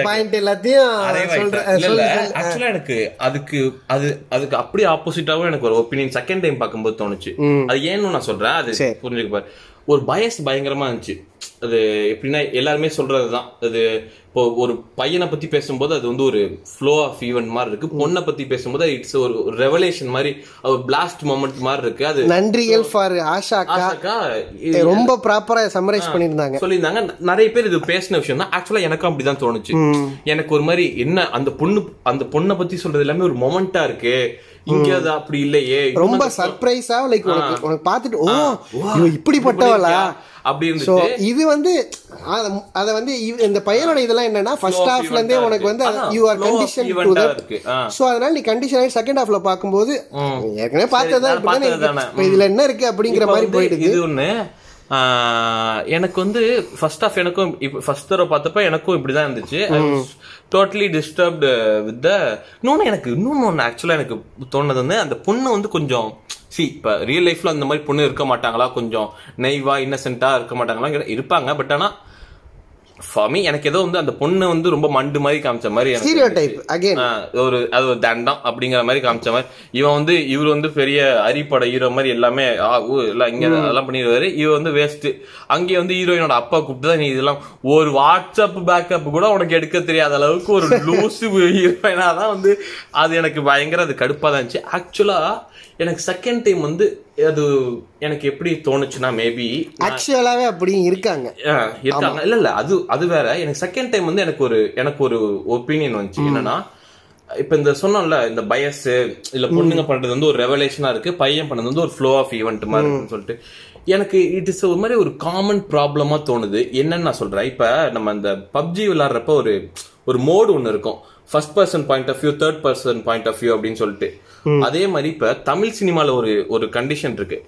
பாயிண்ட் எல்லாத்தையும் எனக்கு அதுக்கு அது அதுக்கு அப்படியே ஆப்போசிட்டாவும் எனக்கு ஒரு ஒப்பீனியன் செகண்ட் டைம் பார்க்கும்போது தோணுச்சு. அது ஏன்னு நான் சொல்றேன். அது. புரிஞ்சுக்க பாரு. ஒரு பயஸ் பயங்கரமா இருந்துச்சு. அது எப்படின்னா எல்லாருமே சொல்றதுதான். அது இப்போ ஒரு பையனை பத்தி பேசும்போது அது வந்து ஒரு ஃப்ளோ ஆஃப் ஈவென்ட் மாதிரி இருக்கு. பொண்ணை பத்தி பேசும்போது இட்ஸ் ஒரு ரெவலேஷன் மாதிரி ஒரு பிளாஸ்ட் மொமெண்ட் மாதிரி இருக்கு. அது நன்றிகள் ஃபார் ஆஷா இது- ரொம்ப ப்ராப்பரா சம்மரைஸ் பண்ணியிருந்தாங்க. சொல்லியிருந்தாங்க. நிறைய பேர் இது பேசின விஷயம் தான். ஆக்சுவலா எனக்கும் அப்படிதான் தோணுச்சு. எனக்கு ஒரு மாதிரி என்ன அந்த பொண்ணு அந்த பொண்ணை பத்தி சொல்றது எல்லாமே ஒரு மொமெண்டா இருக்கு. இங்க அது அப்படி இல்லையே. ரொம்ப சர்ப்ரைஸா லைக் உனக்கு பார்த்துட்டு ஓ இப்படிப்பட்டவளா? அப்படி இருந்துச்சு. இது வந்து அத- வந்து இந்த பையனோட இதெல்லாம் என்னன்னா ஃபர்ஸ்ட் ஹாஃப்ல இருந்தே உனக்கு வந்து. You are condition to that. So அதனால நீ கண்டிஷன் ஆகி செகண்ட் ஹாஃப்ல பாக்கும்போது ஏற்கனவே பார்த்ததா தானே. இப்ப இதுல என்ன இருக்கு அப்படிங்கிற மாதிரி போயிடுது. இது ஒண்ணு எனக்கு வந்து ஃபர்ஸ்ட் ஆஃப் எனக்கும் இப்ப ஃபர்ஸ்ட் தடவை பார்த்தப்ப எனக்கும் இப்படிதான் இருந்துச்சு. டோட்டலி டிஸ்டர்ப்டு வித் த இன்னொன்னு எனக்கு இன்னொன்னு ஒன்று ஆக்சுவலா எனக்கு தோணுது வந்து அந்த பொண்ணு வந்து கொஞ்சம் சி இப்ப ரியல் லைஃப்ல அந்த மாதிரி பொண்ணு இருக்க மாட்டாங்களா? கொஞ்சம் நெய்வா இன்னசென்ட்டா இருக்க மாட்டாங்களா? இருப்பாங்க பட் ஆனா ஃபார் மீ எனக்கு ஏதோ வந்து அந்த பொண்ணு வந்து ரொம்ப மண்டு மாதிரி காமிச்ச மாதிரி ஸ்டீரியோ டைப் அகைன் ஒரு அது ஒரு தண்டம் அப்படிங்கிற மாதிரி காமிச்ச மாதிரி. இவன் வந்து இவர் வந்து பெரிய அரிப்பட ஹீரோ மாதிரி எல்லாமே எல்லாம் இங்க அதெல்லாம் பண்ணிடுவாரு இவன் வந்து வேஸ்ட் அங்கே வந்து ஹீரோயினோட அப்பா கூப்பிட்டு தான் நீ இதெல்லாம் ஒரு வாட்ஸ்அப் பேக்கப் கூட உனக்கு எடுக்க தெரியாத அளவுக்கு ஒரு லூசு ஹீரோயினா தான் வந்து அது எனக்கு பயங்கர அது கடுப்பா தான் இருந்துச்சு. ஆக்சுவலா எனக்கு செகண்ட் டைம் வந்து அது எனக்கு எப்படி தோணுச்சுன்னா மேபி ஆக்சுவலாவே அப்படியும் இருக்காங்க. இருக்காங்க. இல்ல இல்ல அது அது வேற. எனக்கு செகண்ட் டைம் வந்து எனக்கு ஒரு எனக்கு ஒரு ஒப்பீனியன் வந்துச்சு. என்னன்னா இப்ப இந்த சொன்னோம்ல இந்த பயஸ் இல்ல பொண்ணுங்க பண்றது வந்து ஒரு ரெவலேஷனா இருக்கு பையன் பண்ணது வந்து ஒரு ஃப்ளோ ஆஃப் ஈவெண்ட் மாதிரி இருக்குன்னு சொல்லிட்டு. எனக்கு இட் இஸ் ஒரு மாதிரி ஒரு காமன் ப்ராப்ளமா தோணுது. என்னன்னு நான் சொல்றேன். இப்ப நம்ம இந்த பப்ஜி விளையாடுறப்ப ஒரு ஒரு மோடு ஒன்னு இருக்கும். First person point of view third person point of view அப்படின்னு சொல்லிட்டு. அதே மாதிரி இப்ப தமிழ் சினிமால ஒரு ஒரு கண்டிஷன் இருக்கு.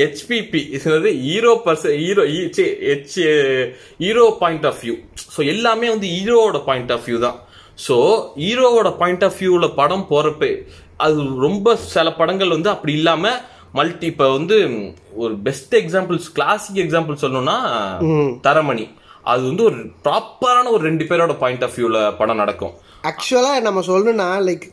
ஹெச்பிபி இது hero person hero H hero point of view so எல்லாமே வந்து ஹீரோவோட பாயிண்ட் ஆஃப் வியூ தான். ஸோ ஹீரோவோட பாயிண்ட் ஆஃப் வியூல படம் போறப்ப அது ரொம்ப சில படங்கள் வந்து அப்படி இல்லாம மல்டி இப்ப வந்து ஒரு பெஸ்ட் எக்ஸாம்பிள்ஸ் கிளாசிக் எக்ஸாம்பிள் சொல்லணும்னா தரமணி. அது வந்து ஒரு ப்ராப்பரான ஒரு ரெண்டு பேரோட பாயிண்ட் ஆஃப் வியூல படம் நடக்கும். ஆக்சுவலா நம்ம சொல்லணும்னா லைக்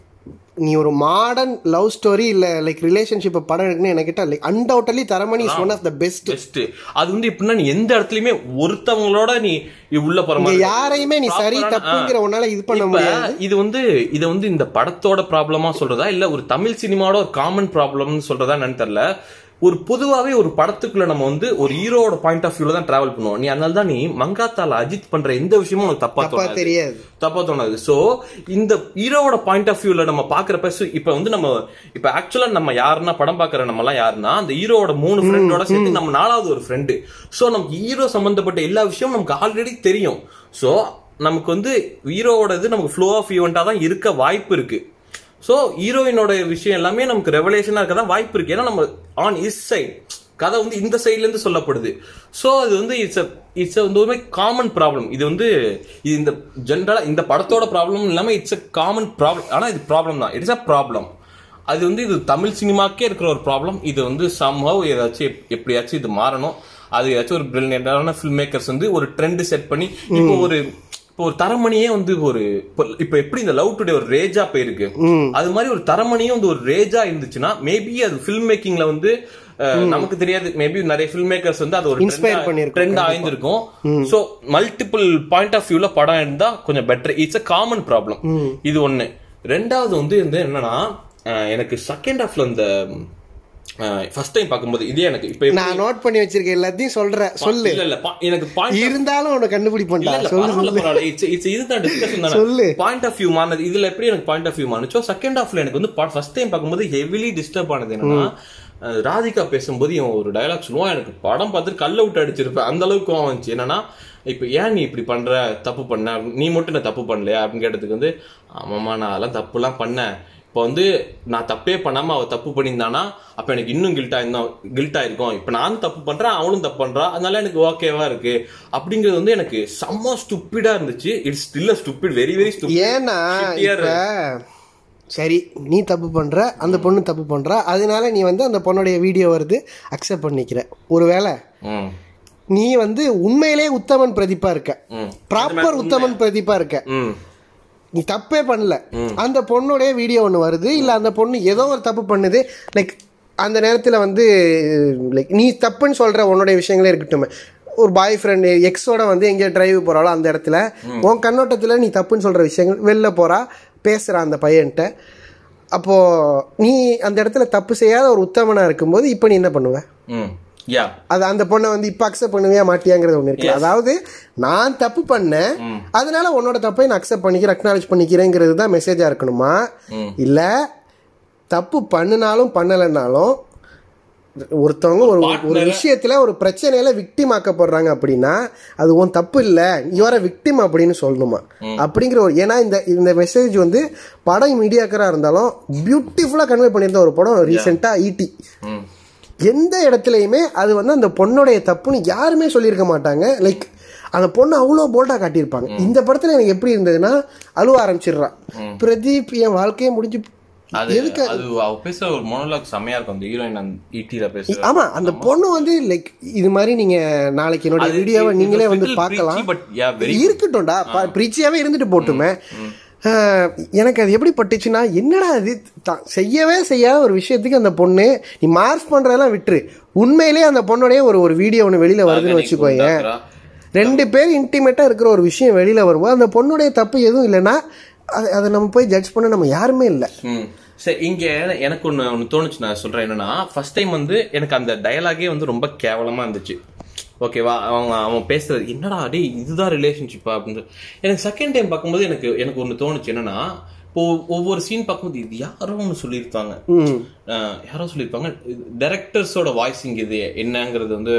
நீ ஒரு மாடர்ன் லவ் ஸ்டோரி இல்ல லைக் ரிலேஷன்ஷிப் படம் இருக்குன்னு எனக்கு like undoubtedly Taramani is one of the best best அது வந்து எப்படின்னா நீ எந்த இடத்துலயுமே ஒருத்தவங்களோட நீ உள்ள போற மாதிரி யாரையுமே நீ சரி தப்புங்கிற உன்னால இது பண்ண முடியாது. இது வந்து இத வந்து இந்த படத்தோட ப்ராப்ளமா சொல்றதா இல்ல ஒரு தமிழ் சினிமாவோட ஒரு காமன் ப்ராப்ளம்னு சொல்றதா என்னன்னு தெரியல. ஒரு பொதுவாவே ஒரு படத்துக்குள்ள நம்ம வந்து ஒரு ஹீரோவோட பாயிண்ட் ஆஃப் வியூல தான் டிராவல் பண்ணுவோம். நீ அதனால தான் நீ மங்காத்தால அஜித் பண்ற எந்த விஷயமும் உனக்கு தப்பா தோணாது. தெரியாது. தப்பா தோணாது. சோ இந்த ஹீரோவோட பாயிண்ட் ஆஃப் வியூல நம்ம பாக்குறப்ப இப்ப வந்து நம்ம இப்ப ஆக்சுவலா நம்ம யாருன்னா படம் பாக்குற நம்ம எல்லாம் யாருன்னா அந்த ஹீரோவோட மூணு ஃப்ரெண்டோட சேர்த்து நம்ம நாலாவது ஒரு ஃப்ரெண்டு சோ நமக்கு ஹீரோ சம்பந்தப்பட்ட எல்லா விஷயமும் நமக்கு ஆல்ரெடி தெரியும். சோ நமக்கு வந்து ஹீரோவோட இது நமக்கு ஃப்ளோ ஆஃப் ஈவெண்டா தான் இருக்க வாய்ப்பு இருக்கு. ஸோ ஹீரோயினோட விஷயம் எல்லாமே நமக்கு ரெவலேஷனாக இருக்க தான் வாய்ப்பு இருக்கு. ஏன்னா நம்ம ஆன் இஸ் சைட் கதை வந்து இந்த சைட்லேருந்து சொல்லப்படுது. ஸோ அது வந்து இட்ஸ் அ இட்ஸ் வந்து ஒரு காமன் ப்ராப்ளம் இது வந்து இது இந்த ஜென்ரலாக இந்த படத்தோட ப்ராப்ளம் இல்லாமல் இட்ஸ் அ காமன் ப்ராப்ளம் ஆனால் இது ப்ராப்ளம் தான். இட்ஸ் அ ப்ராப்ளம் அது வந்து இது தமிழ் சினிமாக்கே இருக்கிற ஒரு ப்ராப்ளம் இது வந்து சம்ஹவ் ஏதாச்சும் எப்படியாச்சும் இது மாறணும். அது ஏதாச்சும் ஒரு பிரில்லியண்டான ஃபில்ம் மேக்கர்ஸ் வந்து ஒரு ட்ரெண்ட் செட் பண்ணி இப்போ ஒரு இப்போ ஒரு தரமணியே வந்து ஒரு இப்போ எப்படி இந்த லவ் டுடே ஒரு ரேஜா போயிருக்கு? அது மாதிரி ஒரு தரமணியும் வந்து ஒரு ரேஜா இருந்துச்சுன்னா மேபி அது ஃபில்ம் மேக்கிங்ல வந்து நமக்கு தெரியாது. மேபி நிறைய ஃபில்ம் மேக்கர்ஸ் வந்து அது ஒரு Inspire பண்ணிருக்கும், ட்ரெண்ட் ஆயிருந்திருக்கும். சோ மல்டிபிள் பாயிண்ட் ஆஃப் வியூல படம் இருந்தா கொஞ்சம் better it's a common problem இது ஒண்ணு. ரெண்டாவது வந்து என்னன்னா எனக்கு செகண்ட் ஹாஃப்ல இந்த ஃபர்ஸ்ட் டைம் பார்க்கும்போது இதே எனக்கு இப்ப நான் நோட் பண்ணி வச்சிருக்கேன் எல்லாத்தையும் சொல்றேன். சொல்லு. இல்ல எனக்கு பாயிண்ட் இருந்தாலும் உன்னை கண்டுபிடிப்பேன்டா இல்ல, சொல்லு. It's- it's இதுதான் discussion தானே. சொல்லு. Point of view மாறுனது. இதுல எப்படி எனக்கு point of view மாறுனுச்சோ, second halfல எனக்கு வந்து first time பார்க்கும்போது heavily disturb ஆனது என்னன்னா, ராதிகா பேசும்போது இவன் ஒரு டயலாக் சொல்லுவான். எனக்கு படம் பார்த்துட்டு கல்ல விட்டு அடிச்சிருப்பேன். அந்த அளவுக்கு கோவம் வந்துச்சு. என்னன்னா இப்ப ஏன் நீ இப்படி பண்ற? தப்பு பண்ண. நீ மட்டும் நான் தப்பு பண்ணலையா? அப்படின்னு கேட்டதுக்கு வந்து ஆமாமா நான் அதெல்லாம் தப்புலாம் பண்ணேன். இப்போ வந்து நான் தப்பே பண்ணாம அவ தப்பு பண்ணியிருந்தானா அப்ப எனக்கு இன்னும் கில்ட்டா இருந்தா கில்ட்டா இருக்கும் இப்ப நானும் தப்பு பண்றேன் அவளும் தப்பு பண்றா. அதனால எனக்கு ஓகேவா இருக்கு. அப்படிங்கிறது வந்து எனக்கு செம்ம ஸ்டூப்பிடா இருந்துச்சு. It's still stupid very very ஏன்னா ஸ்டூப்பிட் இப்ப சரி நீ தப்பு பண்ற அந்த பொண்ணு தப்பு பண்றா. அதனால நீ வந்து அந்த பொண்ணுடைய வீடியோ வருது அக்செப்ட் பண்ணிக்கிற. ஒருவேளை நீ வந்து உண்மையிலே உத்தமன் பிரதீப்பா இருக்க. ம். ப்ராப்பர் உத்தமன் பிரதீப்பா இருக்க. ம். நீ தப்பே பண்ணல. அந்த பொண்ணுடைய வீடியோ ஒன்று வருது. இல்லை அந்த பொண்ணு ஏதோ ஒரு தப்பு பண்ணுது. லைக் அந்த நேரத்தில் வந்து லைக் நீ தப்புன்னு சொல்கிற உன்னுடைய விஷயங்களே இருக்கட்டும். ஒரு பாய் ஃப்ரெண்டு எக்ஸோட வந்து எங்கேயோ டிரைவ் போகிறாளோ அந்த இடத்துல உன் கண்ணோட்டத்தில் நீ தப்புன்னு சொல்கிற விஷயங்கள் வெளில போகிறா பேசுகிறா அந்த பையன்கிட்ட. அப்போது நீ அந்த இடத்துல தப்பு செய்யாத ஒரு உத்தமனாக இருக்கும்போது இப்போ நீ என்ன பண்ணுவ? அது அந்த பொண்ணை வந்து இப்ப அக்செப்ட் பண்ணுவியா மாட்டியாங்கிறது ஒண்ணு இருக்கு அதாவது நான் தப்பு பண்ணேன். அதனால உன்னோட தப்பை நான் அக்செப்ட் பண்ணிக்கிறேன் அக்னாலேஜ் பண்ணிக்கிறேங்கிறது தான் மெசேஜா இருக்கணுமா? இல்ல தப்பு பண்ணினாலும் பண்ணலைன்னாலும் ஒருத்தவங்க ஒரு ஒரு விஷயத்துல ஒரு பிரச்சனையில விக்டிம் ஆக்கப்படுறாங்க அப்படின்னா அது உன் தப்பு இல்ல. இவர விக்டிம் அப்படின்னு சொல்லணுமா? அப்படிங்கிற ஒரு ஏன்னா இந்த இந்த மெசேஜ் வந்து படம் மீடியாக்கரா இருந்தாலும் பியூட்டிஃபுல்லா கன்வே பண்ணியிருந்த ஒரு படம் ரீசெண்டா ஈட்டி ம். எந்த இடத்துலையுமே அது வந்து அந்த பொண்ணுடைய தப்புன்னு யாருமே சொல்லியிருக்க மாட்டாங்க. லைக் அந்த பொண்ணு அவ்வளோ போல்டா காட்டியிருப்பாங்க. இந்த படத்துல எனக்கு எப்படி இருந்ததுன்னா அழுவ ஆரம்பிச்சிடுறான் பிரதீப் என் வாழ்க்கையே முடிஞ்சு அது அது? அவ பேசுற ஒரு மோனோலாக் செமையா இருக்கும். அந்த ஹீரோயின் அந்த ஈட்டில பேசுற. ஆமா அந்த பொண்ணு வந்து லைக் இது மாதிரி நீங்க நாளைக்கு என்னோட வீடியோவை நீங்களே வந்து பார்க்கலாம். இருக்கட்டும்டா. பிரீச்சியாவே இருந்துட்டு போட்டுமே. எனக்கு அது எப்படி பட்டுச்சுன்னா என்னடா அது தான் செய்யவே செய்யாத ஒரு விஷயத்துக்கு அந்த பொண்ணு நீ மார்க் பண்றதெல்லாம் விட்டுரு. உண்மையிலேயே அந்த பொண்ணுடைய ஒரு ஒரு வீடியோ ஒன்று வெளியில வருதுன்னு வச்சுக்கோங்க ரெண்டு பேர் இன்டிமேட்டா இருக்கிற ஒரு விஷயம் வெளியில வரும்போது அந்த பொண்ணுடைய தப்பு எதுவும் இல்லைன்னா அதை அதை நம்ம போய் ஜட்ஜ் பண்ண நம்ம யாருமே இல்லை. சரி இங்க எனக்கு ஒண்ணு ஒண்ணு தோணுச்சு நான் சொல்றேன் என்னன்னா ஃபர்ஸ்ட் டைம் வந்து எனக்கு அந்த டயலாகே வந்து ரொம்ப கேவலமா இருந்துச்சு. ஓகேவா அவங்க அவன் பேசுறது என்னடா டேய் இதுதான் ரிலேஷன்ஷிப்பா அப்படின்னு எனக்கு செகண்ட் டைம் பார்க்கும்போது எனக்கு எனக்கு ஒண்ணு தோணுச்சு. என்னன்னா இப்போ ஒவ்வொரு சீன் பார்க்கும்போது இது யாரோ ஒன்று சொல்லியிருப்பாங்க. யாரோ சொல்லியிருப்பாங்க. டைரக்டர்ஸோட வாய்ஸிங் இது என்னங்கிறது வந்து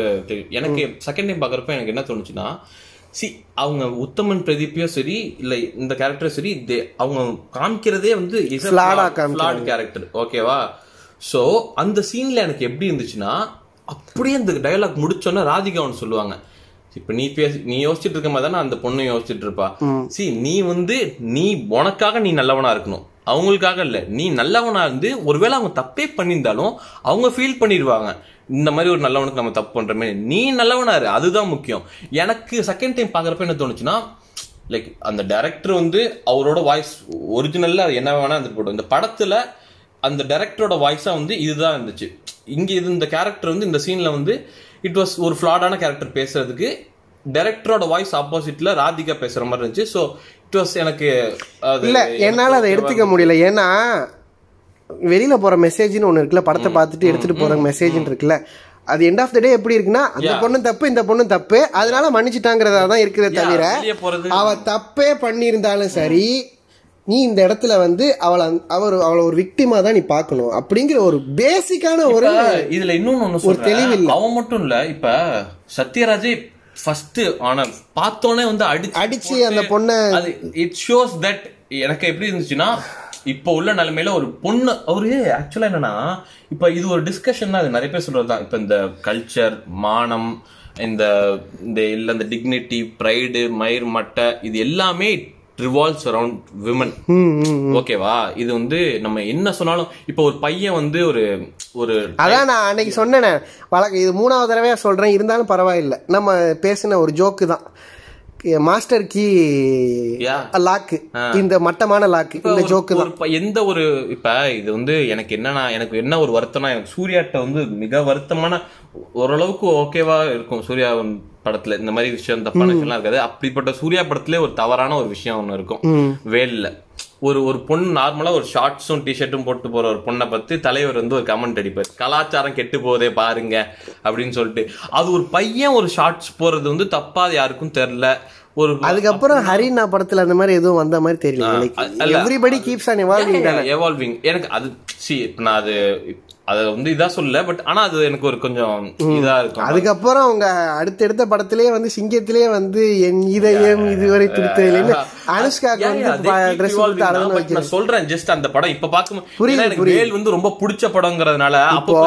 எனக்கு செகண்ட் டைம் பார்க்குறப்ப எனக்கு என்ன தோணுச்சுன்னா சி அவங்க உத்தமன் பிரதீப்பையும் சரி இல்ல இந்த கேரக்டரும் சரி அவங்க காமிக்கிறதே வந்து கேரக்டர் ஓகேவா சோ அந்த சீன்ல எனக்கு எப்படி இருந்துச்சுன்னா அப்படியே அந்த டயலாக் முடிச்சோன்னே ராதிகா ஒன்று சொல்லுவாங்க. இப்ப நீ பேசி நீ யோசிச்சுட்டு இருக்க மாதிரி தானே அந்த பொண்ணு யோசிச்சுட்டு இருப்பா. சி நீ வந்து நீ உனக்காக நீ நல்லவனா இருக்கணும். அவங்களுக்காக இல்ல. நீ நல்லவனா இருந்து ஒருவேளை அவங்க தப்பே பண்ணியிருந்தாலும் அவங்க ஃபீல் பண்ணிடுவாங்க. இந்த மாதிரி ஒரு நல்லவனுக்கு நம்ம தப்பு பண்றோமே நீ நல்லவனா இரு. அதுதான் முக்கியம். எனக்கு செகண்ட் டைம் பாக்குறப்ப என்ன தோணுச்சுன்னா லைக் அந்த டைரக்டர் வந்து அவரோட வாய்ஸ் ஒரிஜினல்ல என்ன வேணா இருந்துட்டு போட்டோம் இந்த படத்துல அந்த டைரக்டரோட வாய்ஸா வந்து இதுதான் இருந்துச்சு. இங்க இது இந்த கேரக்டர் வந்து இந்த சீன்ல வந்து இட் வாஸ் ஒரு ஃபிளாடான கேரக்டர் பேசுறதுக்கு டைரக்டரோட வாய்ஸ் ஆப்போசிட்ல ராதிகா பேசுற மாதிரி இருந்துச்சு. ஸோ இட் வாஸ் எனக்கு இல்ல என்னால அதை எடுத்துக்க முடியல. ஏன்னா வெளியில போற மெசேஜ்னு ஒண்ணு இருக்குல்ல படத்தை பார்த்துட்டு எடுத்துட்டு போற மெசேஜ்னு இருக்குல்ல. அது எண்ட் ஆஃப் த டே எப்படி இருக்குன்னா அந்த பொண்ணும் தப்பு இந்த பொண்ணும் தப்பு அதனால மன்னிச்சிட்டாங்கிறதா தான் இருக்கிறத தவிர அவ தப்பே பண்ணியிருந்தாலும் சரி நீ இந்த இடத்துல வந்து அவளை அவர் அவளை ஒரு விக்டிமா தான் நீ பார்க்கணும் அப்படிங்கிற ஒரு பேசிக்கான ஒரு இதுல இன்னொன்னு ஒரு தெளிவு இல்ல. அவன் மட்டும் இல்ல இப்ப சத்யராஜே ஃபர்ஸ்ட் ஆன பார்த்தோன்னே வந்து அடிச்சு அடிச்சு அந்த பொண்ணை அது இட் ஷோஸ் தட் எனக்கு எப்படி இருந்துச்சுன்னா இப்போ உள்ள நிலைமையில ஒரு பொண்ணு அவரு ஆக்சுவலா என்னன்னா இப்ப இது ஒரு டிஸ்கஷன் அது நிறைய பேர் சொல்றதுதான் இப்ப இந்த கல்ச்சர் மானம் இந்த இந்த இல்ல இந்த டிக்னிட்டி ப்ரைடு மயிர் மட்டை இது எல்லாமே ரிவால்வ்ஸ் அரவுண்ட் விமன் ஓகேவா இது வந்து நம்ம என்ன சொன்னாலும் இப்போ ஒரு பையன் வந்து ஒரு ஒரு அதான் நான் அன்னைக்கு சொன்னேனே. வழக்கு இது மூணாவது தடவையா சொல்றேன். இருந்தாலும் பரவாயில்லை. நம்ம பேசின ஒரு ஜோக்கு தான். Master key. லாக்கு இந்த மட்டமான லாக்கு இந்த ஜோக்கு தான். எந்த ஒரு இப்ப இது வந்து எனக்கு என்னன்னா எனக்கு என்ன ஒரு வருத்தம்னா எனக்கு சூர்யாட்ட வந்து மிக வருத்தமான ஓரளவுக்கு ஓகேவா இருக்கும். சூர்யா படத்துல இந்த மாதிரி விஷயம் தப்பான விஷயம்லாம் இருக்காது. அப்படிப்பட்ட சூர்யா படத்திலே ஒரு தவறான ஒரு விஷயம் ஒண்ணு இருக்கும். வேல்ல. ஒரு ஒரு பொண்ணு நார்மலா ஒரு ஷார்ட்ஸும் டிஷர்ட்டும் போட்டு போற ஒரு பொண்ணை பத்தி தலைவர் வந்து ஒரு கமெண்ட் அடிப்பார். கலாச்சாரம் கெட்டு போதே பாருங்க அப்படின்னு சொல்லிட்டு. அது ஒரு பையன் ஒரு ஷார்ட்ஸ் போறது வந்து தப்பா அது யாருக்கும் தெரியல. ஒரு அதுக்கப்புறம் ஹரினா படத்துல அந்த மாதிரி எதுவும் வந்த மாதிரி தெரியல. Everybody keeps on evolving evolving எனக்கு அது சி நான் அது அத வந்து இதா சொல்லல பட் ஆனா அது எனக்கு ஒரு கொஞ்சம் இதா இருக்கும். அதுக்கப்புறம் அவங்க அடுத்தடுத்த படத்திலேயே வந்து சிங்கத்திலேயே வந்து என் இதயம் இதுவரை துடித்ததில்லைன்னு அனுஷ்காக்கு வந்து நான் சொல்றேன் ஜஸ்ட் அந்த படம் இப்ப பாக்கும் புரியுது, எனக்கு. வேல் வந்து ரொம்ப பிடிச்ச படங்கிறதுனால அப்போ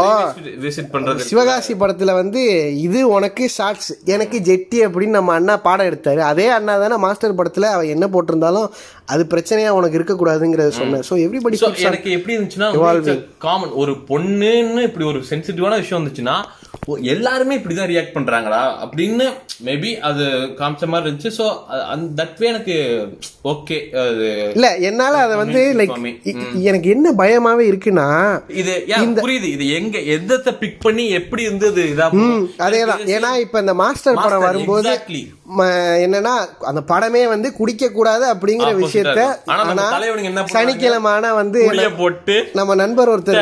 விசிட் பண்றது சிவகாசி படத்துல வந்து இது உனக்கு ஷார்ட்ஸ் எனக்கு ஜெட்டி அப்படின்னு நம்ம அண்ணா பாடம் எடுத்தாரு. அதே அண்ணா தானே மாஸ்டர் படத்துல அவ என்ன போட்டிருந்தாலும் அது பிரச்சனையா உனக்கு இருக்கக்கூடாதுங்கிறத சொன்னேன் ஸோ எவ்ரிபடி எனக்கு எப்படி இருந்துச்சுன்னா காமன் ஒரு பொண்ணுன்னு இப்படி ஒரு சென்சிட்டிவான விஷயம் வந்துச்சுன்னா ஓ, எல்லாருமே இப்படிதான் ரியாக்ட் பண்றாங்களா? அப்படின்னு மேபி அது காமிச்ச மாதிரி இருந்துச்சு. ஸோ தட் வே எனக்கு ஓகே அது இல்ல என்னால அதை வந்து லைக். எனக்கு என்ன பயமாவே இருக்குன்னா இது புரியுது. இது எங்க எதத்தை பிக் பண்ணி எப்படி இருந்தது இதா ம், அதேதான். ஏன்னா இப்ப இந்த மாஸ்டர் படம் வரும்போது என்னன்னா அந்த படமே வந்து குடிக்க கூடாது அப்படிங்கிற விஷயத்த. ஆனா? சனிக்கிழமை ஆனா வந்து போட்டு நம்ம நண்பர் ஒருத்தர்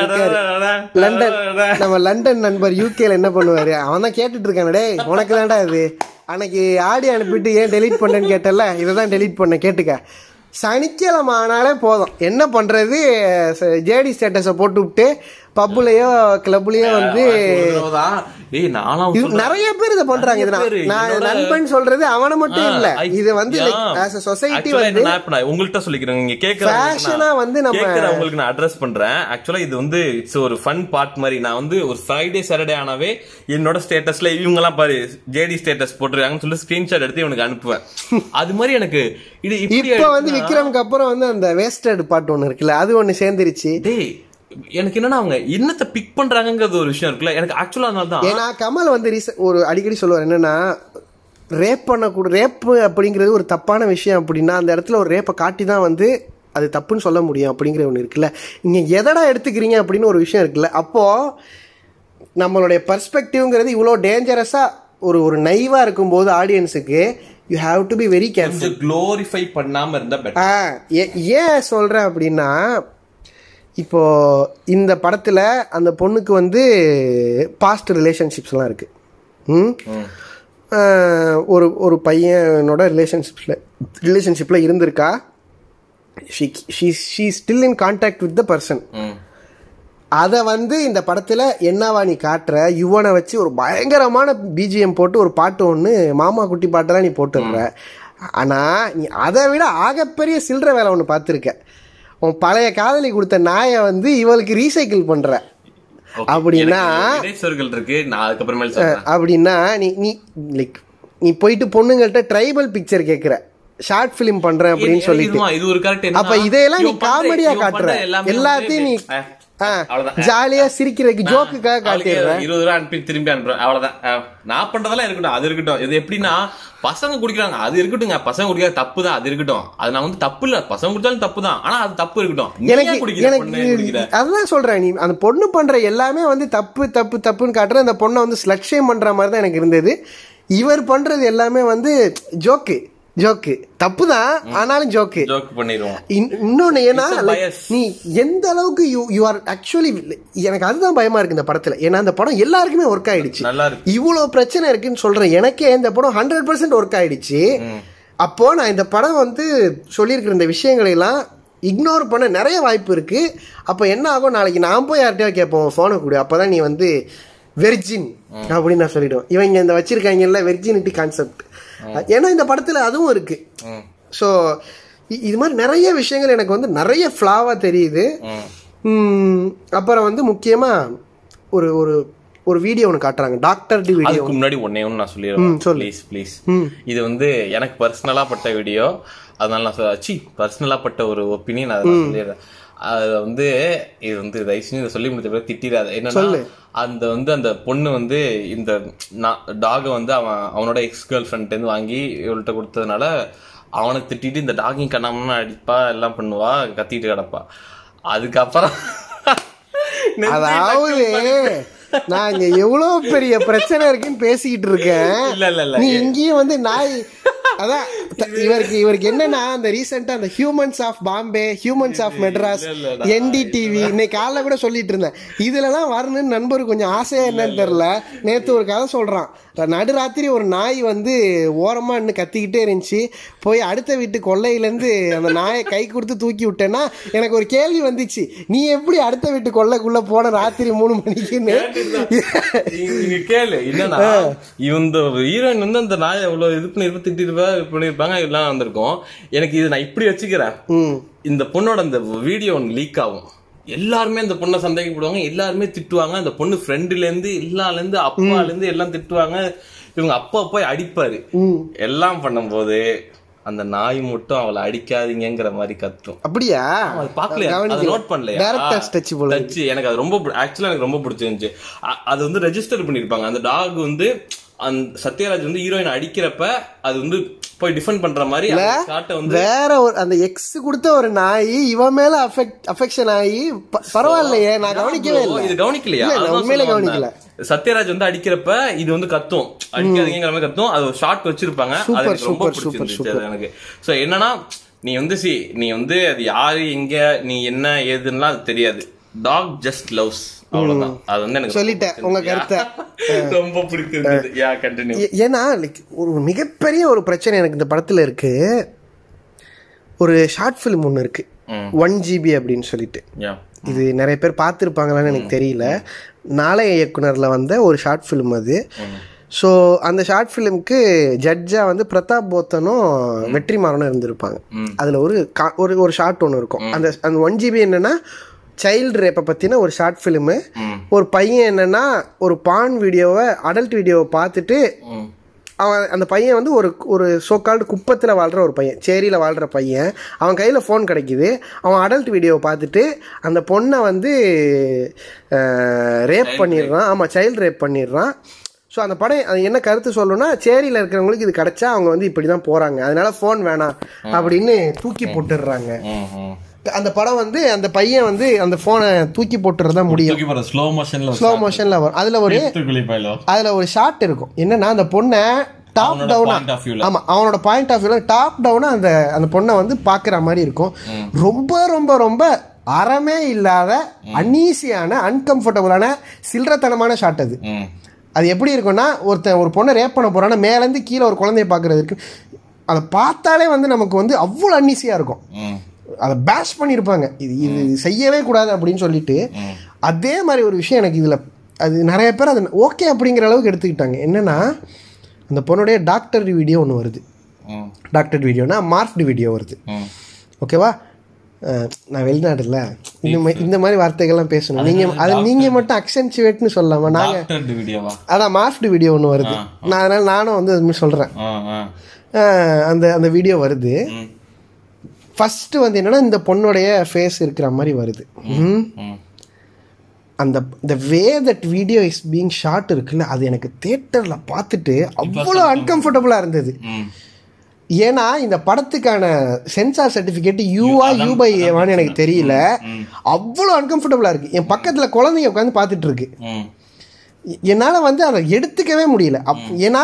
லண்டன் நம்ம லண்டன் நண்பர் யூகேல என்ன பண்ணுவாரு? அவன் தான் கேட்டுட்டு இருக்கானடே உனக்கு தான்டா இது. அன்னைக்கு ஆடி அனுப்பிட்டு ஏன் டெலீட் பண்ணேன்னு கேட்டல இதை தான் டெலீட் பண்ண கேட்டுக்க. சனிக்கிழமை ஆனாலே போதும். என்ன பண்ணுறது ஜேடி ஸ்டேட்டஸை போட்டு விட்டு பப்புலயோ கிளப்லயோ வந்து நிறைய பேர் இதை பண்றாங்க இது நான் நண்பன் சொல்றது அவன மட்டும் இல்ல. இது வந்து. ஆஸ் சொசைட்டி வந்து உங்கள்ட்ட சொல்லிக்கிறேன். நீங்க ஆ வந்து நம்ம- கேக்குறவங்களுக்கு நான் அட்ரஸ் பண்றேன். ஆக்சுவலா இது வந்து இட்ஸ் ஒரு ஃபன் பார்ட் மாதிரி. நான் வந்து ஒரு ஃப்ரைடே சாட்டர்டே ஆனாவே என்னோட ஸ்டேட்டஸ்ல இவங்க எல்லாம் பாரு ஜேடி ஸ்டேட்டஸ் போட்டுருக்காங்கன்னு சொல்லி ஸ்கிரீன்ஷாட் எடுத்து இவனுக்கு அனுப்புவேன். அது மாதிரி எனக்கு இது இப்ப வந்து விக்ரம்க்கு அப்புறம் வந்து அந்த வேஸ்டட் பாட்டு ஒண்ணு இருக்குல்ல அது ஒண்ணு சேர்ந்துருச்சு. டேய் எனக்கு என்னன்னா அவங்க என்னத்தை பிக் பண்றாங்கங்கிறது ஒரு விஷயம் இருக்குல்ல. எனக்கு ஆக்சுவலா அதனால தான் ஏன்னா கமல் வந்து ரீச- ஒரு அடிக்கடி சொல்லுவார் என்னன்னா ரேப் பண்ணக்கூட ரேப் அப்படிங்கிறது ஒரு தப்பான விஷயம் அப்படின்னா அந்த இடத்துல ஒரு ரேப்பை காட்டி தான் வந்து அது தப்புன்னு சொல்ல முடியும் அப்படிங்கிற ஒன்று இருக்குல்ல. நீங்க எதடா எடுத்துக்கிறீங்க அப்படின்னு ஒரு விஷயம் இருக்குல்ல. அப்போ நம்மளுடைய பர்ஸ்பெக்டிவ்ங்கிறது இவ்வளோ டேஞ்சரஸா ஒரு ஒரு நைவா இருக்கும்போது ஆடியன்ஸுக்கு you have to be very careful glorify பண்ணாம இருந்தா பெட்டர் ஆ ஏ- ஏன் சொல்றேன் அப்படின்னா இப்போ இந்த படத்துல அந்த பொண்ணுக்கு வந்து பாஸ்ட் ரிலேஷன்ஷிப்ஸ்லாம் இருக்கு. ம்? ஒரு ஒரு பையனோட ரிலேஷன்ஷிப்ஸில் ரிலேஷன்ஷிப்பில் இருந்திருக்கா? She she she still in contact with the person அதை வந்து இந்த படத்தில் என்னவா நீ காட்டுற? யுவனை வச்சு ஒரு பயங்கரமான பிஜிஎம் போட்டு ஒரு பாட்டு ஒன்று மாமா குட்டி பாட்டெல்லாம் நீ போட்டுடுற. ஆனால் நீ அதை விட ஆகப்பெரிய சில்லற வேலை ஒன்று பார்த்துருக்க. உன் பழைய காதலி கொடுத்த நாயை வந்து இவளுக்கு ரீசைக்கிள் Okay. அப்படின்னா இருக்கு. நான் அதுக்கப்புறமேல சொல்றேன். அப்படின்னா நீ நீ லைக் நீ போயிட்டு பொண்ணுங்கள்ட்ட ட்ரைபல் பிக்சர் கேட்குற ஷார்ட் ஃபிலிம் பண்றேன் அப்படின்னு சொல்லிட்டு. அப்ப இதையெல்லாம் நீ காமெடியா காட்டுற. எல்லாத்தையும் நீ ஜாலியா சிரிக்கிறதுக்கு ஜோக்குக்காக காட்டிடுற அவளுக்கு இருபது ரூபா அனுப்பி திரும்பி அனுப்புறேன். அவ்வளவுதான். நான் பண்றதெல்லாம் இருக்கட்டும் அது இருக்கட்டும். இது எப்படின்னா பசங்க குடிக்கிறாங்க. அது இருக்கட்டும்ங்க. பசங்க குடிக்கிறது தப்பு தான் அது இருக்கட்டும். அது நான் வந்து தப்பு இல்ல. பசங்க குடிச்சாலும் தப்பு தான் ஆனா அது தப்பு இருக்கட்டும். எனக்கு எனக்கு அதான் சொல்றேன் நீ. அந்த பொண்ணு பண்ற எல்லாமே வந்து தப்பு தப்பு தப்புன்னு காட்டுற அந்த பொண்ணை வந்து ஸ்லட்சியம் பண்ற மாதிரி தான் எனக்கு இருந்தது. இவர் பண்றது எல்லாமே வந்து ஜோக்கு ஜோக்கு. தப்பு தான் ஆனாலும் ஜோக்கு. ஜோக் பண்ணிடுவோம். இன்- இன்னொன்னு ஏன்னா. நீ எந்த அளவுக்கு யூ யூ ஆர் ஆக்சுவலி எனக்கு அதுதான் பயமா இருக்கு இந்த படத்துல. ஏன்னா அந்த படம் எல்லாருக்குமே ஒர்க் ஆயிடுச்சு. இவ்வளோ பிரச்சனை இருக்குன்னு சொல்றேன். எனக்கே இந்த படம் ஹண்ட்ரட் பர்சன்ட் ஒர்க் ஆயிடுச்சு. அப்போ நான் இந்த படம் வந்து சொல்லியிருக்கிற இந்த விஷயங்களை எல்லாம் இக்னோர் பண்ண நிறைய வாய்ப்பு இருக்கு. அப்போ என்ன ஆகும்? நாளைக்கு நான் போய் யார்கிட்டயோ கேட்போம். ஃபோனை கொடு. அப்பதான் நீ வந்து வெர்ஜின் அப்படின்னு நான் சொல்லிடுவேன். இவங்க இந்த வச்சிருக்காங்கல்ல வெர்ஜினிட்டி கான்செப்ட் ஏன்னா இந்த படத்துல அதுவும் இருக்கு. ஸோ இது மாதிரி நிறைய விஷயங்கள் எனக்கு வந்து நிறைய ஃப்ளாவாக தெரியுது. அப்புறம் வந்து முக்கியமாக ஒரு ஒரு ஒரு வீடியோ ஒன்று காட்டுறாங்க. டாக்டர் டி வீடியோ முன்னாடி ஒன்னே ஒன்று நான் சொல்லிடுறேன். ப்ளீஸ் ப்ளீஸ் இது வந்து எனக்கு பர்சனலா பட்ட வீடியோ அதனால நான் சொல்ல சி பர்சனலா பட்ட ஒரு ஒப்பீனியன் அதை சொல்லிடுறேன். அது வந்து இது வந்து தயவு செஞ்சு இதை சொல்லி முடிச்ச பிறகு திட்டிடாத. என்னன்னா அந்த வந்து அந்த பொண்ணு வந்து இந்த டாகை வந்து அவன் அவனோட எக்ஸ் கேர்ள் ஃப்ரெண்ட்லேருந்து வாங்கி இவள்கிட்ட கொடுத்ததுனால அவனை திட்டிட்டு இந்த டாகிங் கண்ணாமன்னு அடிப்பா எல்லாம் பண்ணுவா கத்திட்டு கிடப்பா. அதுக்கப்புறம் அதாவது நான் இங்க எவ்வளவு பெரிய பிரச்சனை இருக்குன்னு பேசிக்கிட்டு இருக்கேன். இல்ல இல்ல இல்ல. நீ இங்கேயும் வந்து நாய் அதான் இவருக்கு இவருக்கு என்னன்னா அந்த ரீசெண்டா அந்த humans of Bombay humans of Madras NDTV இன்னைக்கு காலைல கூட சொல்லிட்டு இருந்தேன். இதுலலாம் வரணும்னு நண்பர் கொஞ்சம் ஆசையா என்னன்னு தெரியல. நேத்து ஒரு கதை சொல்றான். நடுராத்திரி ஒரு நாய் வந்து ஓரமா நின்று கத்திக்கிட்டே இருந்துச்சு. போய் அடுத்த வீட்டு கொல்லையிலேருந்து அந்த நாயை கை கொடுத்து தூக்கி விட்டேன்னா எனக்கு ஒரு கேள்வி வந்துச்சு. நீ எப்படி அடுத்த வீட்டு கொல்லைக்குள்ள போன ராத்திரி மூணு மணிக்குன்னு? கேளு என்னன்னா இந்த ஹீரோயின் வந்து அந்த நாயை எவ்வளவு இது பண்ணி இருபத்தி இது பண்ணிருப்பாங்க எல்லாம் வந்திருக்கும். எனக்கு இது நான் இப்படி வச்சுக்கிறேன். இந்த பொண்ணோட அந்த வீடியோ ஒன்று லீக் ஆகும். எல்லாருமே அந்த பொண்ணை சந்தேகப்படுவாங்க எல்லாருமே திட்டுவாங்க. அந்த பொண்ணு ஃப்ரெண்டுல இருந்து எல்லால இருந்து அப்பால இருந்து எல்லாம் திட்டுவாங்க. இவங்க அப்பா போய் அடிப்பாரு. எல்லாம் பண்ணும்போது அந்த நாய் மட்டும் அவளை அடிக்காதீங்கங்கிற மாதிரி கத்தும். அப்படியா? அது அதை நோட் டச் போல டச் எனக்கு அது ரொம்ப ஆக்சுவலா எனக்கு ரொம்ப பிடிச்சிருந்துச்சு. அது வந்து ரெஜிஸ்டர் பண்ணிருப்பாங்க. அந்த டாக் வந்து அந்த சத்யராஜ் வந்து ஹீரோயின் அடிக்கிறப்ப அது வந்து போய் டிஃபெண்ட் பண்ற மாதிரி ஷாட்டை வந்து வேற ஒரு அந்த எக்ஸ் கொடுத்த ஒரு நாய் இவன் மேல அஃபெக்ட் அஃபெக்ஷன் ஆகி பரவாயில்லையே நான் கவனிக்கவே இல்லை. இது கவனிக்கலையா? உண்மையிலே கவனிக்கல. சத்யராஜ் வந்து அடிக்கிறப்ப இது வந்து கத்தும். அடிக்காதீங்கிற மாதிரி கத்தும். அது ஷார்ட் வச்சிருப்பாங்க. அது ரொம்ப பிடிச்சிருந்துச்சு எனக்கு. சோ என்னன்னா நீ வந்து சி நீ வந்து அது யாரு எங்க நீ என்ன ஏதுன்னா அது தெரியாது. டாக் ஜஸ்ட் லவ்ஸ் அவ்வளவுதான். அது வந்து எனக்கு சொல்லிட்டேன், உங்க கருத்தை. [laughs] ரொம்ப பிடிச்சிருந்தது யா கண்டினியூ ஏ- ஏன்னா ஒரு மிகப்பெரிய ஒரு பிரச்சனை எனக்கு இந்த படத்துல இருக்கு. ஒரு ஷார்ட் ஃபிலிம் ஒன்று இருக்கு. ஒன் ஜிபி அப்படின்னு சொல்லிட்டு. இது நிறைய பேர் பார்த்துருப்பாங்களான்னு எனக்கு தெரியல. நாளைய இயக்குனர்ல வந்த ஒரு ஷார்ட் ஃபிலிம் அது. ஸோ அந்த ஷார்ட் ஃபிலிம்க்கு ஜட்ஜா வந்து பிரதாப் போத்தனும் வெற்றிமாறனும் இருந்திருப்பாங்க. அதில் ஒரு கா- ஒரு ஒரு ஷார்ட் ஒன்று இருக்கும். அந்த அந்த ஒன் ஜிபி என்னன்னா சைல்டு ரேப்பை பற்றின ஒரு ஷார்ட் ஃபிலிமு ஒரு பையன் என்னன்னா ஒரு பான் வீடியோவை அடல்ட் வீடியோவை பார்த்துட்டு அவன் அந்த பையன் வந்து ஒரு ஒரு சோக்கால்டு குப்பத்தில் வாழ்கிற ஒரு பையன் சேரியில் வாழ்கிற பையன். அவன் கையில் ஃபோன் கிடைக்குது. அவன் அடல்ட் வீடியோவை பார்த்துட்டு அந்த பொண்ணை வந்து ரேப் பண்ணிடுறான். ஆமாம் சைல்டு ரேப் பண்ணிடுறான். ஸோ அந்த படம் அது என்ன கருத்து சொல்லணும்னா சேரியில் இருக்கிறவங்களுக்கு இது கிடைச்சா அவங்க வந்து இப்படி தான் போகிறாங்க அதனால ஃபோன் வேணாம் அப்படின்னு தூக்கி போட்டுடுறாங்க. அந்த படம் வந்து அந்த பையன் வந்து அந்த ஃபோனை தூக்கி போட்டுறதா முடியும். ஸ்லோ மோஷன்ல ஸ்லோ மோஷனில் வரும். அதில் ஒரு அதுல ஒரு ஷாட் இருக்கும். என்னன்னா அந்த பொண்ணை டாப் டவுனா. ஆமா அவனோட பாயிண்ட் ஆஃப் வியூல டாப் டவுனா அந்த அந்த பொண்ணை வந்து பாக்குற மாதிரி இருக்கும். ரொம்ப ரொம்ப ரொம்ப அறமே இல்லாத அன்ஈசியான அன்கம்ஃபர்டபுளான சில்லறத்தனமான ஷாட் அது. அது எப்படி இருக்கும்னா ஒருத்தன் ஒரு பொண்ணை ரேப் பண்ண போறான்னா மேலேருந்து கீழே ஒரு குழந்தைய பார்க்கறது இருக்கு. அதை பார்த்தாலே வந்து நமக்கு வந்து அவ்வளோ அன்னீசியாக இருக்கும். அதை பேஷ் பண்ணியிருப்பாங்க இது இது செய்யவே கூடாது அப்படின்னு சொல்லிட்டு அதே மாதிரி ஒரு விஷயம் எனக்கு இதில் அது நிறைய பேர் அது ஓகே அப்படிங்கிற அளவுக்கு எடுத்துக்கிட்டாங்க. என்னன்னா அந்த பொண்ணுடைய டாக்டர் வீடியோ ஒன்று வருது. டாக்டர் வீடியோனா மார்க்டு வீடியோ வருது. ஓகேவா நான் வெளிநாடுல இந்த மாதிரி இந்த மாதிரி வார்த்தைகள்லாம் பேசணும். நீங்கள் அது நீங்கள் மட்டும் அக்சென்சுவேட்னு சொல்லாமா வீடியோவா அதான் மார்க்டு வீடியோ ஒன்று வருது. நான் அதனால் நானும் வந்து அது ஆ அந்த அந்த வீடியோ வருது. ஃபஸ்ட்டு வந்து என்னன்னா இந்த பொண்ணுடைய ஃபேஸ் இருக்கிற மாதிரி வருது. அந்த the way that video is being short இருக்குல்ல அது எனக்கு தேட்டரில் பார்த்துட்டு அவ்வளோ அன்கம்ஃபர்டபுளாக இருந்தது. ஏன்னா இந்த படத்துக்கான சென்சார் சர்டிஃபிகேட் யூவா யூ பை ஏவான்னு எனக்கு தெரியல. அவ்வளோ அன்கம்ஃபர்டபுளாக இருக்கு. என் பக்கத்தில் குழந்தைங்க உட்காந்து பார்த்துட்டு இருக்கு. என்னால் வந்து அதை எடுத்துக்கவே முடியல. அப் ஏன்னா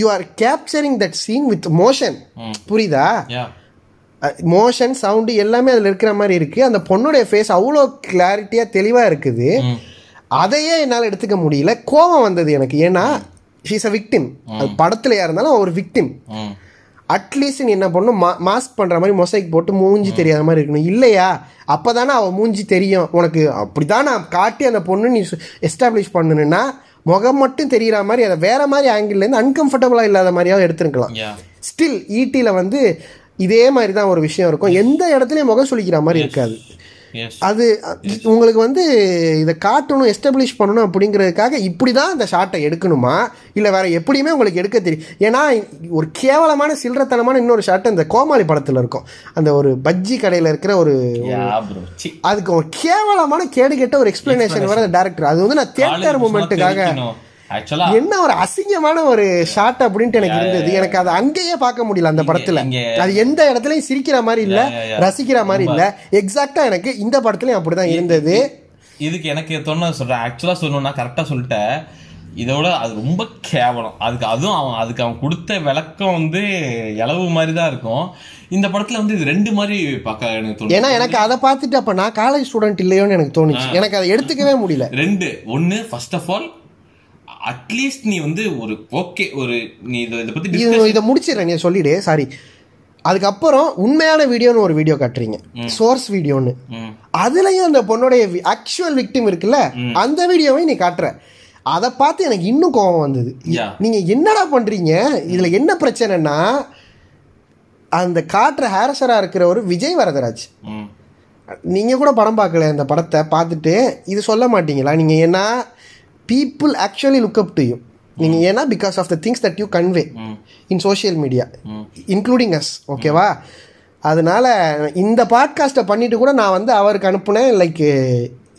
you are capturing that scene with motion புரியுதா? மோஷன் சவுண்டு எல்லாமே அதில் இருக்கிற மாதிரி இருக்குது அந்த பொண்ணுடைய ஃபேஸ் அவ்வளோ கிளாரிட்டியாக தெளிவாக இருக்குது. அதையே என்னால் எடுத்துக்க முடியல. கோபம் வந்தது எனக்கு. ஏன்னா ஷீஸ் அ விக்டிம் அது படத்துலையா இருந்தாலும் ஒரு விக்டிம் அட்லீஸ்ட் நீ என்ன பண்ணும் மா மாஸ்க் பண்ணுற மாதிரி மொசைக் போட்டு மூஞ்சி தெரியாத மாதிரி இருக்கணும். இல்லையா? அப்போ தானே அவள் மூஞ்சி தெரியும். உனக்கு அப்படி தான் நான் காட்டி அந்த பொண்ணு நீ எஸ்டாப்ளிஷ் பண்ணணுன்னா முகம் மட்டும் தெரிகிற மாதிரி அதை வேற மாதிரி ஆங்கிள்லேருந்து அன்கம்ஃபர்டபுளாக இல்லாத மாதிரியாவது எடுத்துருக்கலாம். ஸ்டில் ஈட்டியில் வந்து இதே மாதிரி தான் ஒரு விஷயம் இருக்கும். எந்த இடத்துலையும் முகம் சுளிக்கிற மாதிரி இருக்காது. அது உங்களுக்கு வந்து இதை காட்டணும் எஸ்டாப்ளிஷ் பண்ணணும் அப்படிங்கிறதுக்காக இப்படி தான் அந்த ஷாட்டை எடுக்கணுமா? இல்லை வேற எப்படியுமே உங்களுக்கு எடுக்க தெரியும் ஏன்னா ஒரு கேவலமான சில்லறத்தனமான இன்னொரு ஷாட் இந்த கோமாளி படத்தில் இருக்கும். அந்த ஒரு பஜ்ஜி கடையில் இருக்கிற ஒரு அதுக்கு ஒரு கேவலமான கேடு கெட்ட ஒரு எக்ஸ்பிளனேஷன் வர டேரக்டர் அது வந்து நான் தியேட்டர் மூமெண்ட்டுக்காக ஆக்சுவலா என்ன ஒரு அசிங்கமான ஒரு ஷாட் அப்படின்ட்டு எனக்கு இருந்தது. எனக்கு அதை அங்கேயே பார்க்க முடியல அந்த படத்துல. அது எந்த இடத்துலயும் சிரிக்கிற மாதிரி இல்ல. ரசிக்கிற மாதிரி இல்ல. எக்ஸாக்டா எனக்கு இந்த படத்துலயும் அப்படிதான் இருந்தது. இதுக்கு எனக்கு தோணுது சொல்றேன். ஆக்சுவலா சொல்லணும்னா கரெக்டா சொல்லிட்டேன். இதோட அது ரொம்ப கேவலம். அதுக்கு அதுவும் அவன் அதுக்கு அவன் கொடுத்த விளக்கம் வந்து இளவு மாதிரி தான் இருக்கும். இந்த படத்துல வந்து இது ரெண்டு மாதிரி பார்க்க எனக்கு தோணுது. ஏன்னா எனக்கு அதை பார்த்துட்டு அப்ப நான் காலேஜ் ஸ்டூடெண்ட் இல்லையோன்னு எனக்கு தோணுச்சு. எனக்கு அதை எடுத்துக்கவே முடியல. ரெண்டு. ஒன்னு ஃபர்ஸ்ட் ஆஃப் ஆல் அட்லீஸ்ட் நீ வந்து ஒரு ஓகே ஒரு நீ இதை பத்தி இது முடிச்சிடுறேன் நீ சொல்லிடு சாரி அதுக்கப்புறம் உண்மையான வீடியோன்னு ஒரு வீடியோ காட்டுறீங்க. சோர்ஸ் வீடியோன்னு. அதுலயும் அந்த பொண்ணுடைய ஆக்சுவல் விக்டிம் இருக்குல்ல அந்த வீடியோவையும் நீ காட்டுற. அதை பார்த்து எனக்கு இன்னும் கோபம் வந்தது. நீங்க என்னடா பண்றீங்க? இதுல என்ன பிரச்சனைனா அந்த காட்டுற ஹேரசரா இருக்கிற ஒரு விஜய் வரதராஜ். நீங்க கூட படம் பார்க்கல இந்த படத்தை பார்த்துட்டு இது சொல்ல மாட்டீங்களா? நீங்க ஏன்னா people actually look up to you நீங்க ஏன்னா because of the things that you convey in social media including as ஓகேவா அதனால இந்த பாட்காஸ்ட்டை பண்ணிட்டு கூட நான் வந்து அவருக்கு அனுப்புனேன் like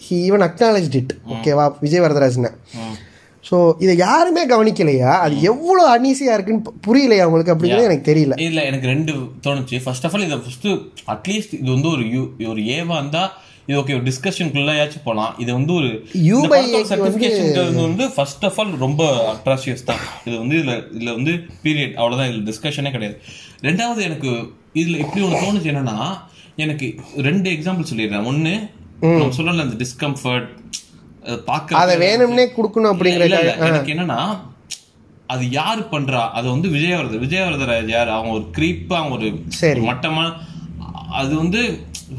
he even acknowledge it ஓகேவா விஜய் வரதராஜனை. ஸோ இதை யாருமே கவனிக்கலையா? அது எவ்வளோ அன்ஈஸியாக இருக்குன்னு புரியலையா உங்களுக்கு அப்படிங்கிறது எனக்கு தெரியல. இல்ல எனக்கு ரெண்டு தோணுச்சு. ஃபர்ஸ்ட் ஆஃப் ஆல் இதை ஃபர்ஸ்ட் அட்லீஸ்ட் இது வந்து ஒரு யூ ஒரு ஏவா இருந்தா இது ஓகே ஒரு டிஸ்கஷனுக்குள்ளயாச்சும் போலாம். இது வந்து ஒரு சர்டிபிகேஷன் வந்து ஃபர்ஸ்ட் ஆஃப் ஆல் ரொம்ப அட்ராசியஸ் தான். இது வந்து இதுல இதுல வந்து பீரியட் அவ்வளவுதான். இதுல டிஸ்கஷனே கிடையாது. ரெண்டாவது எனக்கு இதுல எப்படி ஒன்று தோணுச்சு என்னன்னா எனக்கு ரெண்டு எக்ஸாம்பிள் சொல்லிடுறேன். ஒன்னு நம்ம சொல்லல அந்த டிஸ்கம்ஃபர்ட் பார்க்க அதை வேணும்னே கொடுக்கணும் அப்படிங்கிற எனக்கு என்னன்னா அது யாரு பண்றா? அது வந்து விஜயவரதர். விஜயவரதராஜ் யார்? அவங்க ஒரு கிரீப்பா அவங்க ஒரு. மட்டமான அது வந்து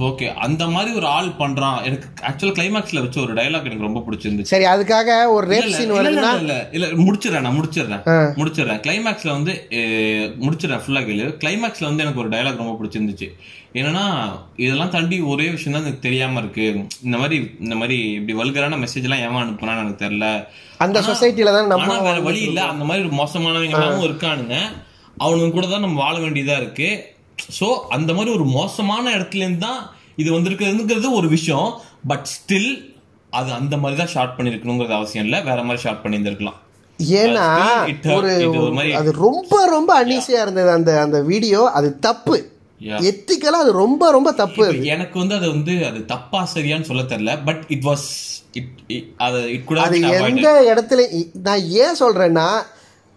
ஓகே அந்த மாதிரி ஒரு ஆள் பண்றான். எனக்கு ஆக்சுவலா கிளைமாக்ஸ்ல வச்ச ஒரு டயலாக் எனக்கு ரொம்ப பிடிச்சிருந்துச்சு. சரி அதுக்காக ஒரு ரேப் சீன் வருதுன்னா? இல்ல, இல்ல முடிச்சிடறேன் நான் முடிச்சிடுறேன். முடிச்சிடுறேன். கிளைமேக்ஸ்ல வந்து முடிச்சிடுறேன் ஃபுல்லா கேளு. கிளைமேக்ஸ்ல வந்து எனக்கு ஒரு டயலாக் ரொம்ப பிடிச்சிருந்துச்சு. என்னன்னா இதெல்லாம் தாண்டி ஒரே விஷயம் தான் எனக்கு தெரியாம இருக்கு. இந்த மாதிரி இந்த மாதிரி இப்படி வல்கரான மெசேஜ் எல்லாம் ஏன் அனுப்புனான்னு எனக்கு தெரியல. அந்த சொசைட்டில தான் நம்ம வேற வழி இல்ல. அந்த மாதிரி ஒரு மோசமானவங்க இருக்கானுங்க. அவனுங்க கூட தான் நம்ம வாழ வேண்டியதா இருக்கு. சோ அந்த மாதிரி ஒரு மோசமான இடத்துல இருந்து தான் இது வந்திருக்குதுங்கிறது ஒரு விஷயம். பட் ஸ்டில் அது அந்த மாதிரி தான் ஷார்ட் பண்ணிருக்கணுங்கிறது அவசியம் இல்ல. வேற மாதிரி ஷார்ட் பண்ணியிருந்திருக்கலாம். ஏன்னா. ஒரு அது ரொம்ப ரொம்ப அன்னீசியா இருந்தது அந்த அந்த வீடியோ அது தப்பு. எத்திக்கலா அது ரொம்ப ரொம்ப தப்பு. எனக்கு வந்து அது வந்து அது தப்பா சரியான்னு சொல்ல தெரியல. பட் இட் வாஸ் இட் அது இட் கூட அது எந்த இடத்துல நான் ஏன் சொல்றேன்னா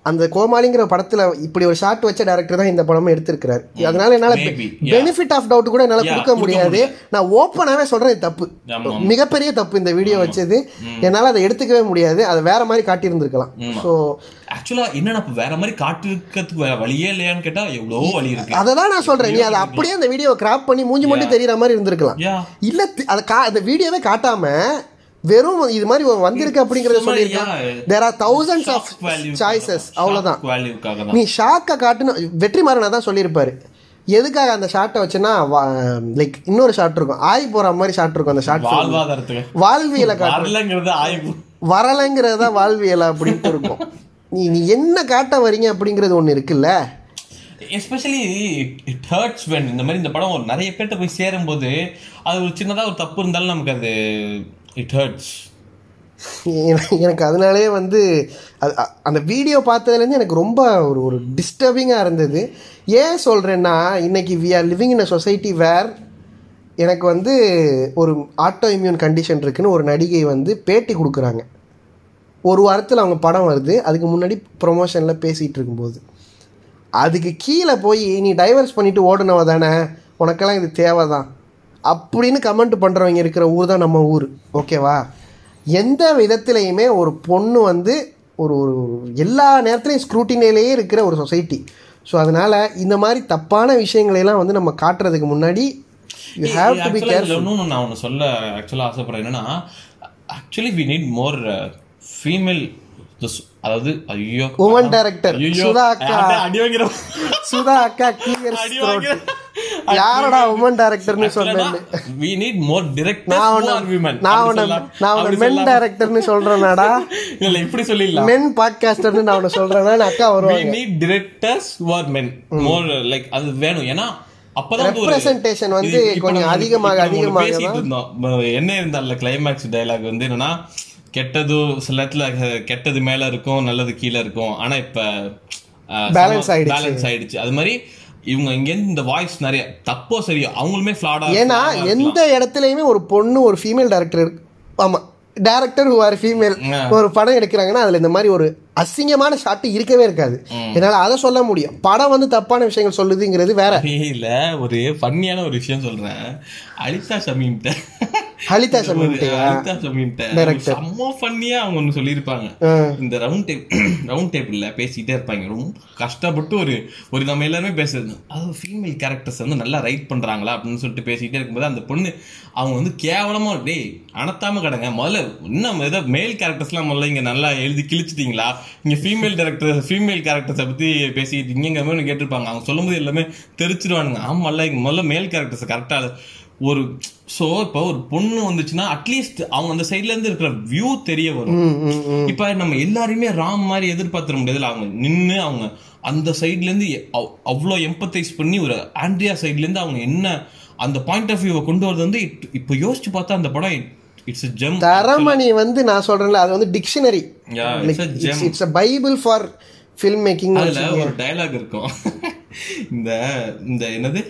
அந்த கோமாளிங்கிற படத்துல இப்படி ஒரு ஷாட் வச்ச டேரக்டர் தான் இந்த படமும் எடுத்திருக்கிறாரு. அதனால என்னால. பெனிஃபிட் ஆஃப் டவுட் கூட என்னால கொடுக்க முடியாது. நான் ஓப்பனாவே சொல்றேன் தப்பு. மிகப்பெரிய தப்பு இந்த வீடியோ வச்சது. என்னால அதை எடுத்துக்கவே முடியாது. அதை வேற மாதிரி காட்டியிருந்திருக்கலாம். ஸோ ஆக்சுவலா இப்ப வேற மாதிரி காட்டிருக்கிறதுக்கு வழியே இல்லையான்னு கேட்டா எவ்வளவோ வழி இருக்கு. அதை தான் நான் சொல்றேன். நீ அதை அப்படியே அந்த வீடியோவை கிராப் பண்ணி மூஞ்சி மட்டும் தெரியற மாதிரி இருந்திருக்கலாம். இல்ல அதை அந்த வீடியோவே காட்டாம வெறும் இது மாதிரி வந்திருக்கு அப்படிங்கறத சொல்லியிருக்கான். There are thousands of choices அவ்வளவுதான். வேல்யூக்காக தான். நீ ஷாக்கை காட்டுன்னு வெற்றிமாறனா தான் சொல்லியிருப்பாரு. எதுக்காக அந்த ஷாட்டை வச்சுன்னா லைக் இன்னொரு ஷாட் இருக்கும். ஆய் போற மாதிரி ஷாட் இருக்கும் அந்த ஷாட் வாழ்வாதாரத்துக்கு வாழ்வியலை காட்டு. வரலங்கிறது வாழ்வியலா அப்படின்ட்டு இருக்கும். நீ நீ என்ன காட்ட வரீங்க அப்படிங்கிறது ஒன்று இருக்குல்ல? எஸ்பெஷலி இட் ஹர்ட்ஸ் வென் இந்த மாதிரி இந்த படம் ஒரு நிறைய பேர்ட்ட போய் சேரும்போது அது ஒரு சின்னதா ஒரு தப்பு இருந்தாலும் நமக்கு அது இட் ஹர்ட்ஸ் எனக்கு- அதனாலே வந்து அது அந்த வீடியோ பார்த்ததுலேருந்து எனக்கு ரொம்ப ஒரு ஒரு டிஸ்டர்பிங்காக இருந்தது. ஏன் சொல்கிறேன்னா இன்னைக்கு we are living in a society where எனக்கு வந்து ஒரு ஆட்டோ இம்யூன் கண்டிஷன் இருக்குன்னு ஒரு நடிகை வந்து பேட்டி கொடுக்குறாங்க. ஒரு வாரத்தில் அவங்க படம் வருது அதுக்கு முன்னாடி ப்ரொமோஷனில் பேசிகிட்டு இருக்கும்போது. அதுக்கு கீழே போய் நீ டைவர்ஸ் பண்ணிவிட்டு ஓடுனவ தானே? உனக்கெல்லாம் இது தேவை தான் அப்படின்னு கமெண்ட் பண்ணுறவங்க இருக்கிற ஊர் தான் நம்ம ஊர். ஓகேவா எந்த விதத்துலையுமே ஒரு பொண்ணு வந்து ஒரு ஒரு எல்லா நேரத்துலையும் ஸ்க்ரூட்டினிலேயே இருக்கிற ஒரு சொசைட்டி ஸோ அதனால் இந்த மாதிரி தப்பான விஷயங்களையெல்லாம் வந்து நம்ம காட்டுறதுக்கு முன்னாடி you have to be careful நான் ஒன்று சொல்ல ஆக்சுவலாக ஆசைப்படுறேன். என்னன்னா actually we need more female அதாவது ஐயோ director, ஐயோ, சுதா அக்கா. அட, அடி வாங்கிற சுதா அக்கா கிளியர் யாரோடா உமன் டேரக்டர்னு சொன்னேன் வி நீட் மோர் டிரெக்டர் நான் ஃபார் விமன் நான் உன்னை நான் உன்னை மென் டேரக்டர்னு சொல்றேனாடா. [laughs] இல்ல இப்படி சொல்லிடலாம். மென் பாட்காஸ்டர்னு நான் உன்னை சொல்றேன்னா அக்கா we வருவாங்க. need directors who are men. more like அது வேணும். ஏன்னா அப்பதான் வந்து கொஞ்சம் அதிகமாக, அதிகமாக என்ன இருந்தால கிளைமேக்ஸ் டயலாக் வந்து என்னன்னா கெட்டது சில இடத்துல கெட்டது மேல இருக்கும் நல்லது கீழே இருக்கும். ஆனா இப்ப. பேலன்ஸ் ஆயிடுச்சு. அது மாதிரி இவங்க இங்க இருந்து இந்த வாய்ஸ் நிறைய தப்போ சரியோ அவங்களுமே ஃபிளாடா ஏன்னா எந்த இடத்துலயுமே ஒரு பொண்ணு ஒரு ஃபீமேல் டேரக்டர் ஆமா டேரக்டர் ஹூ ஆர் ஃபீமேல். ஒரு படம் எடுக்கிறாங்கன்னா அதுல இந்த மாதிரி ஒரு அசிங்கமான ஷாட் இருக்கவே இருக்காது. என்னால அதை சொல்ல முடியும். படம் வந்து தப்பான விஷயங்கள் சொல்லுதுங்கிறது வேற. [laughs] இல்ல ஒரு ஃபன்னியான ஒரு விஷயம் சொல்றேன். அலிதா ஷமீம்கிட்ட ஹலிதா ஒரு ஷமீம்கிட்டயா? அனிதா ஷமீம்கிட்ட. செம்ம ஃபன்னியா அவங்க ஒண்ணு சொல்லியிருப்பாங்க. இந்த ரவுண்ட் டேப் ரவுண்ட் டேபிள்ல பேசிட்டே இருப்பாங்க. ரொம்ப கஷ்டப்பட்டு ஒரு ஒரு நம்ம எல்லாருமே பேசுறது. அது ஃபீமேல் கேரக்டர்ஸ் வந்து நல்லா ரைட் பண்றாங்களா? அப்படின்னு சொல்லிட்டு பேசிட்டே இருக்கும்போது அந்த பொண்ணு அவங்க வந்து கேவலமா டேய் அனத்தாம கிடங்க. முதல்ல இன்னும் ஏதோ மேல் கேரக்டர்ஸ்லாம் முதல்ல இங்க நல்லா எழுதி கிழிச்சிட்டீங்களா? இங்க ஃபீமேல் டேரக்டர் ஃபீமேல் கேரக்டர்ஸை பத்தி பேசிட்டு இருக்கீங்கிற மாதிரி கேட்டிருப்பாங்க. அவங்க சொல்லும்போது எல்லாமே தெரிச்சிருவானுங்க. இங்க முதல்ல மேல் கேரக்டர்ஸ் கரெக்டா ஒரு சோ இப்போ ஒரு பொண்ணு வந்துச்சுன்னா அட்லீஸ்ட் அவங்க அந்த சைடுல இருந்து இருக்கிற வியூ தெரிய வரும். இப்ப நம்ம எல்லாரையுமே ராம் மாதிரி எதிர்பார்த்திட முடியாதுல அவங்க நின்னு அவங்க அந்த சைடுல இருந்து அவ்- அவ்வளோ எம்பத்தைஸ் பண்ணி ஒரு ஆண்ட்ரியா சைடுல இருந்து அவங்க என்ன அந்த பாயிண்ட் ஆஃப் வியூவை கொண்டு வரது வந்து இப்போ யோசிச்சு பார்த்தா அந்த படம் இட்ஸ் ஜெம் தரமணி வந்து நான் சொல்றேன்ல அது வந்து dictionary. It's a Bible for film making அதுல ஒரு டயலாக் இருக்கும். [laughs] இந்த இந்த என்னது?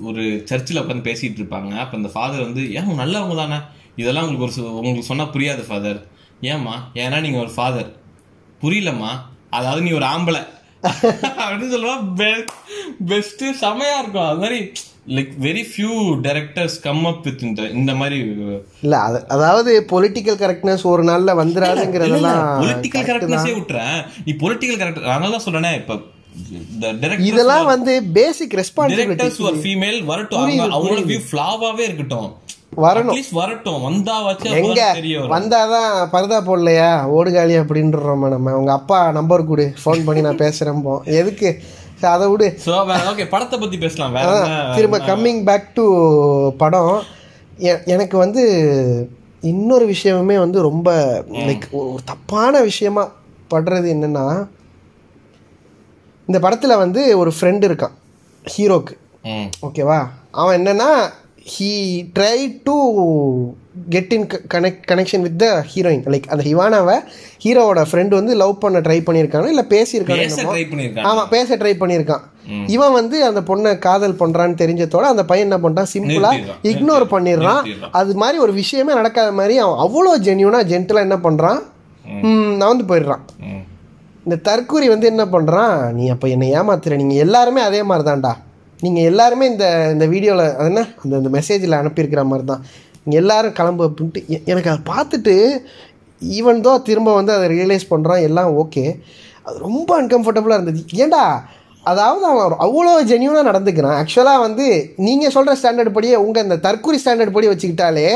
ஒரு சர்ச்சில் உட்காந்து பேசிட்டு இருப்பாங்க. அப்ப அந்த ஃபாதர் வந்து ஏன் நல்லவங்க தானே இதெல்லாம் உங்களுக்கு ஒரு உங்களுக்கு சொன்னா புரியாது ஃபாதர் ஏம்மா? ஏன்னா நீங்க ஒரு ஃபாதர் புரியலம்மா. அதாவது நீ ஒரு ஆம்பளை. [laughs] அப்படின்னு சொல்லுவா பெஸ்ட் செமையா இருக்கும். அது மாதிரி like very few directors come up with இந்த இந்த மாதிரி இல்ல அது- அதாவது பொலிட்டிக்கல் கரெக்ட்னஸ் ஒரு நாள்ல வந்துராதுங்கிறதெல்லாம் பொலிட்டிக்கல் கரெக்ட்னஸே விட்டுறேன். நீ பொலிட்டிக்கல் கரெக்ட் அதனால தான் சொல்றேனே இப்ப இதெல்லாம் வந்து பேசிக் ரெஸ்பான்சிபிலிட்டி ஒரு ஃபீமேல் வரட்டும். அவங்க அவங்களோட வியூ ஃப்ளாவாவே இருக்கட்டும். வரணும். வரட்டும். வந்தா வச்சு எங்க? வந்தாதான் பரதா போடலையா? ஓடுகாலி அப்படின்றோமா நம்ம. உங்க அப்பா நம்பர் கொடு. ஃபோன் பண்ணி நான் பேசுறேன் போ. எதுக்கு? அதை விடு. வேற ஓகே படத்தை பத்தி பேசலாம். திரும்ப கம்மிங் பேக் டு படம் எனக்கு வந்து இன்னொரு விஷயமுமே வந்து ரொம்ப லைக் ஒரு தப்பான விஷயமா படுறது என்னன்னா இந்த படத்துல வந்து ஒரு ஃப்ரெண்டு இருக்கான் ஹீரோக்கு. ஓகேவா? அவன் என்னன்னா he try to get in connect connection with the heroine like அந்த ஹிவானாவை ஹீரோவோட ஃப்ரெண்டு வந்து லவ் பண்ண ட்ரை பண்ணியிருக்காங்க இல்லை பேசியிருக்காங்க பேச என்னமோ. ட்ரை பண்ணிருக்காங்க ஆமா பேச ட்ரை பண்ணியிருக்கான். இவன் வந்து அந்த பொண்ணை காதல் பண்றான்னு தெரிஞ்சதோட அந்த பையன் என்ன பண்றான் சிம்பிளா நிறுத்திடுறான். இக்னோர் பண்ணிடுறான். அது மாதிரி ஒரு விஷயமே நடக்காத மாதிரி அவன் அவ்வளோ ஜென்யூனா ஜென்டிலா என்ன பண்றான்? ம், நான் வந்து போயிடுறான். இந்த தற்கூரி வந்து என்ன பண்ணுறான் நீ அப்போ என்னை ஏமாத்துற நீங்கள் எல்லாருமே அதே மாதிரி தான்டா நீங்கள் எல்லாருமே இந்த இந்த வீடியோவில் அது என்ன? அந்த இந்த மெசேஜில் அனுப்பியிருக்கிற மாதிரி தான் நீங்கள் எல்லாரும் கிளம்பு அப்படின்ட்டு எனக்கு அதை பார்த்துட்டு ஈவன் தோ திரும்ப வந்து அதை ரியலைஸ் பண்ணுறான் எல்லாம் ஓகே அது ரொம்ப அன்கம்ஃபர்டபுளாக இருந்தது. ஏண்டா? அதாவது அவன் அவ்வளோ ஜென்யூனாக நடந்துக்கிறான். ஆக்சுவலாக வந்து நீங்கள் சொல்கிற ஸ்டாண்டர்ட் படியே உங்கள் இந்த தற்கூரி ஸ்டாண்டர்ட் படி வச்சுக்கிட்டாலே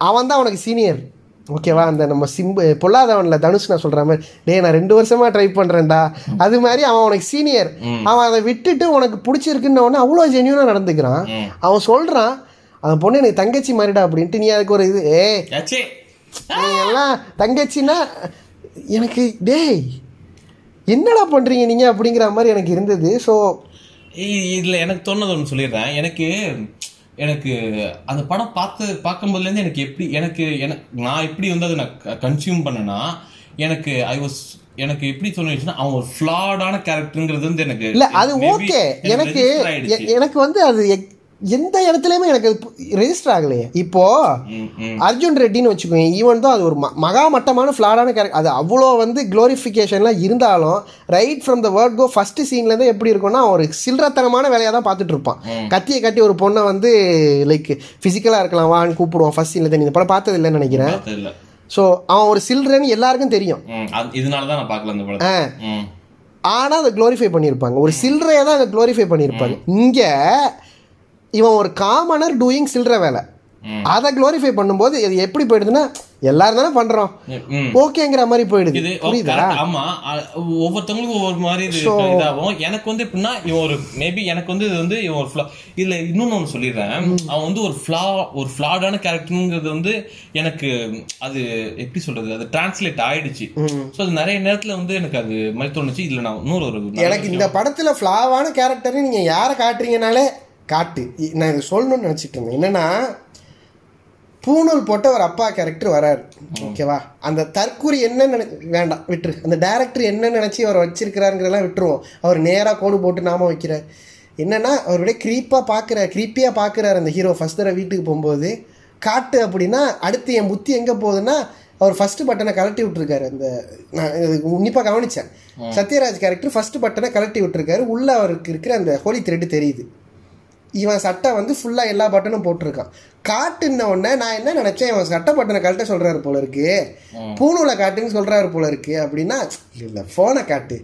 அவன் தான் உனக்கு சீனியர் ஓகேவா? அந்த நம்ம சிம்பு பொல்லாதவன்ல தனுஷ் நான் சொல்ற மாதிரி டேய் நான் ரெண்டு வருஷமா ட்ரை பண்றேன்டா. அது மாதிரி அவன் உனக்கு சீனியர் அவன் அதை விட்டுட்டு உனக்கு பிடிச்சிருக்குன்னு உடனே அவ்வளோ ஜென்யூனா நடந்துக்கிறான். அவன் சொல்றான் அந்த பொண்ணு எனக்கு தங்கச்சி மாதிரிடா அப்படின்ட்டு நீ அதுக்கு ஒரு இது நீ எல்லாம் தங்கச்சின்னா எனக்கு டேய் என்னடா பண்றீங்க நீங்க? அப்படிங்கிற மாதிரி எனக்கு இருந்தது. ஸோ இதுல எனக்கு தோணுது ஒன்று சொல்லிடுறேன். எனக்கு எனக்கு அந்த படம் பார்த்து பார்க்கும்போதுல இருந்து எனக்கு எப்படி எனக்கு எனக்கு நான் எப்படி வந்து அதை நான் கன்சியூம் பண்ணேன்னா எனக்கு ஐ வாஸ் எனக்கு எப்படி தோணுச்சுன்னா அவன் ஒரு ஃபிளாடான கேரக்டருங்கிறது வந்து எனக்கு இல்ல அது ஓகே எனக்கு எனக்கு வந்து அது எந்த இடத்துலயுமே எனக்கு ரெஜிஸ்டர் ஆகலையே. இப்போ. அர்ஜுன் ரெட்டின்னு வச்சுக்கோங்க ஈவன் தான் அது ஒரு மகா மட்டமான ஃபிளாடான கேரக்டர் அது அவ்வளோ வந்து க்ளோரிஃபிகேஷன்லாம் இருந்தாலும் right from the word go first சீன்லேருந்து எப்படி இருக்கும்னா ஒரு சில்லறத்தனமான வேலையாக தான் பார்த்துட்டு இருப்பான். கத்தியை கட்டி ஒரு பொண்ணை வந்து லைக் ஃபிசிக்கலாக இருக்கலாம் வான்னு கூப்பிடுவான் ஃபர்ஸ்ட் சீனில் தான் இந்த படம் பார்த்தது இல்லைன்னு நினைக்கிறேன். ஸோ அவன் ஒரு சில்லறன்னு எல்லாருக்கும் தெரியும். இதனால தான் நான் பார்க்கல அந்த. ஆனால் அதை க்ளோரிஃபை பண்ணியிருப்பாங்க. ஒரு சில்லறையை தான் அதை க்ளோரிஃபை பண்ணியிருப்பாங்க. இங்கே இவன் ஒரு காமனர் டூயிங் சில்லற வேலை. அதை க்ளோரிஃபை பண்ணும்போது இது எப்படி போயிடுதுன்னா எல்லாரும் தானே பண்றோம். ஓகேங்கிற மாதிரி போயிடுது. புரியுதா. ஆமா. ஒவ்வொருத்தவங்களுக்கும் ஒவ்வொரு மாதிரி இது இதாகும். எனக்கு வந்து எப்படின்னா இவன் ஒரு மேபி எனக்கு வந்து இது வந்து இவன் ஒரு ஃபிளா இதுல இன்னொன்னு ஒன்று சொல்லிடுறேன். அவன் வந்து ஒரு ஃபிளா ஒரு ஃபிளாடான கேரக்டருங்கிறது வந்து எனக்கு அது எப்படி சொல்றது? அது டிரான்ஸ்லேட் ஆயிடுச்சு. ஸோ அது நிறைய நேரத்துல வந்து எனக்கு அது மாதிரி தோணுச்சு. இதுல நான் இன்னொரு ஒரு எனக்கு இந்த படத்துல ஃப்ளாவான கேரக்டர் நீங்க யாரை காட்டுறீங்கனாலே காட்டு. நான் இதை சொல்லணும்னு நினைச்சிட்டு இருந்தேன். என்னன்னா பூணூல் போட்ட ஒரு அப்பா கேரக்டர் வராரு. ஓகேவா? அந்த தற்கூரி என்ன நினை வேண்டாம் விட்டுரு. அந்த டேரக்டர் என்ன நினைச்சு அவர் வச்சிருக்கிறாருங்கிறதெல்லாம் விட்டுருவோம். அவர் நேரா கோடு போட்டு நாம வைக்கிறார். என்னன்னா அவருடைய க்ரீப்பா பாக்குற க்ரீப்பியா பாக்குறாரு அந்த ஹீரோ ஃபர்ஸ்ட் தடவை வீட்டுக்கு போகும்போது காட்டு அப்படின்னா அடுத்து என் புத்தி எங்க போகுதுன்னா அவர் ஃபர்ஸ்ட் பட்டனை கழட்டி விட்டுருக்காரு. அந்த நான் இது உன்னிப்பா கவனிச்சேன். சத்யராஜ் கேரக்டர் ஃபர்ஸ்ட் பட்டனை கழட்டி விட்டுருக்காரு. உள்ள அவருக்கு இருக்கிற அந்த ஹோலி த்ரெட் தெரியுது. இவன் சட்டை வந்து ஃபுல்லா எல்லா பட்டனும் போட்டிருக்கான். காட்டுன்ன உடனே நான் என்ன நினைச்சேன் இவன் சட்டை பட்டனை கழட்ட சொல்றாரு போல இருக்கு. பூணூலை காட்டுன்னு சொல்றாரு போல இருக்கு அப்படின்னா இல்ல இல்ல போனை காட்டு.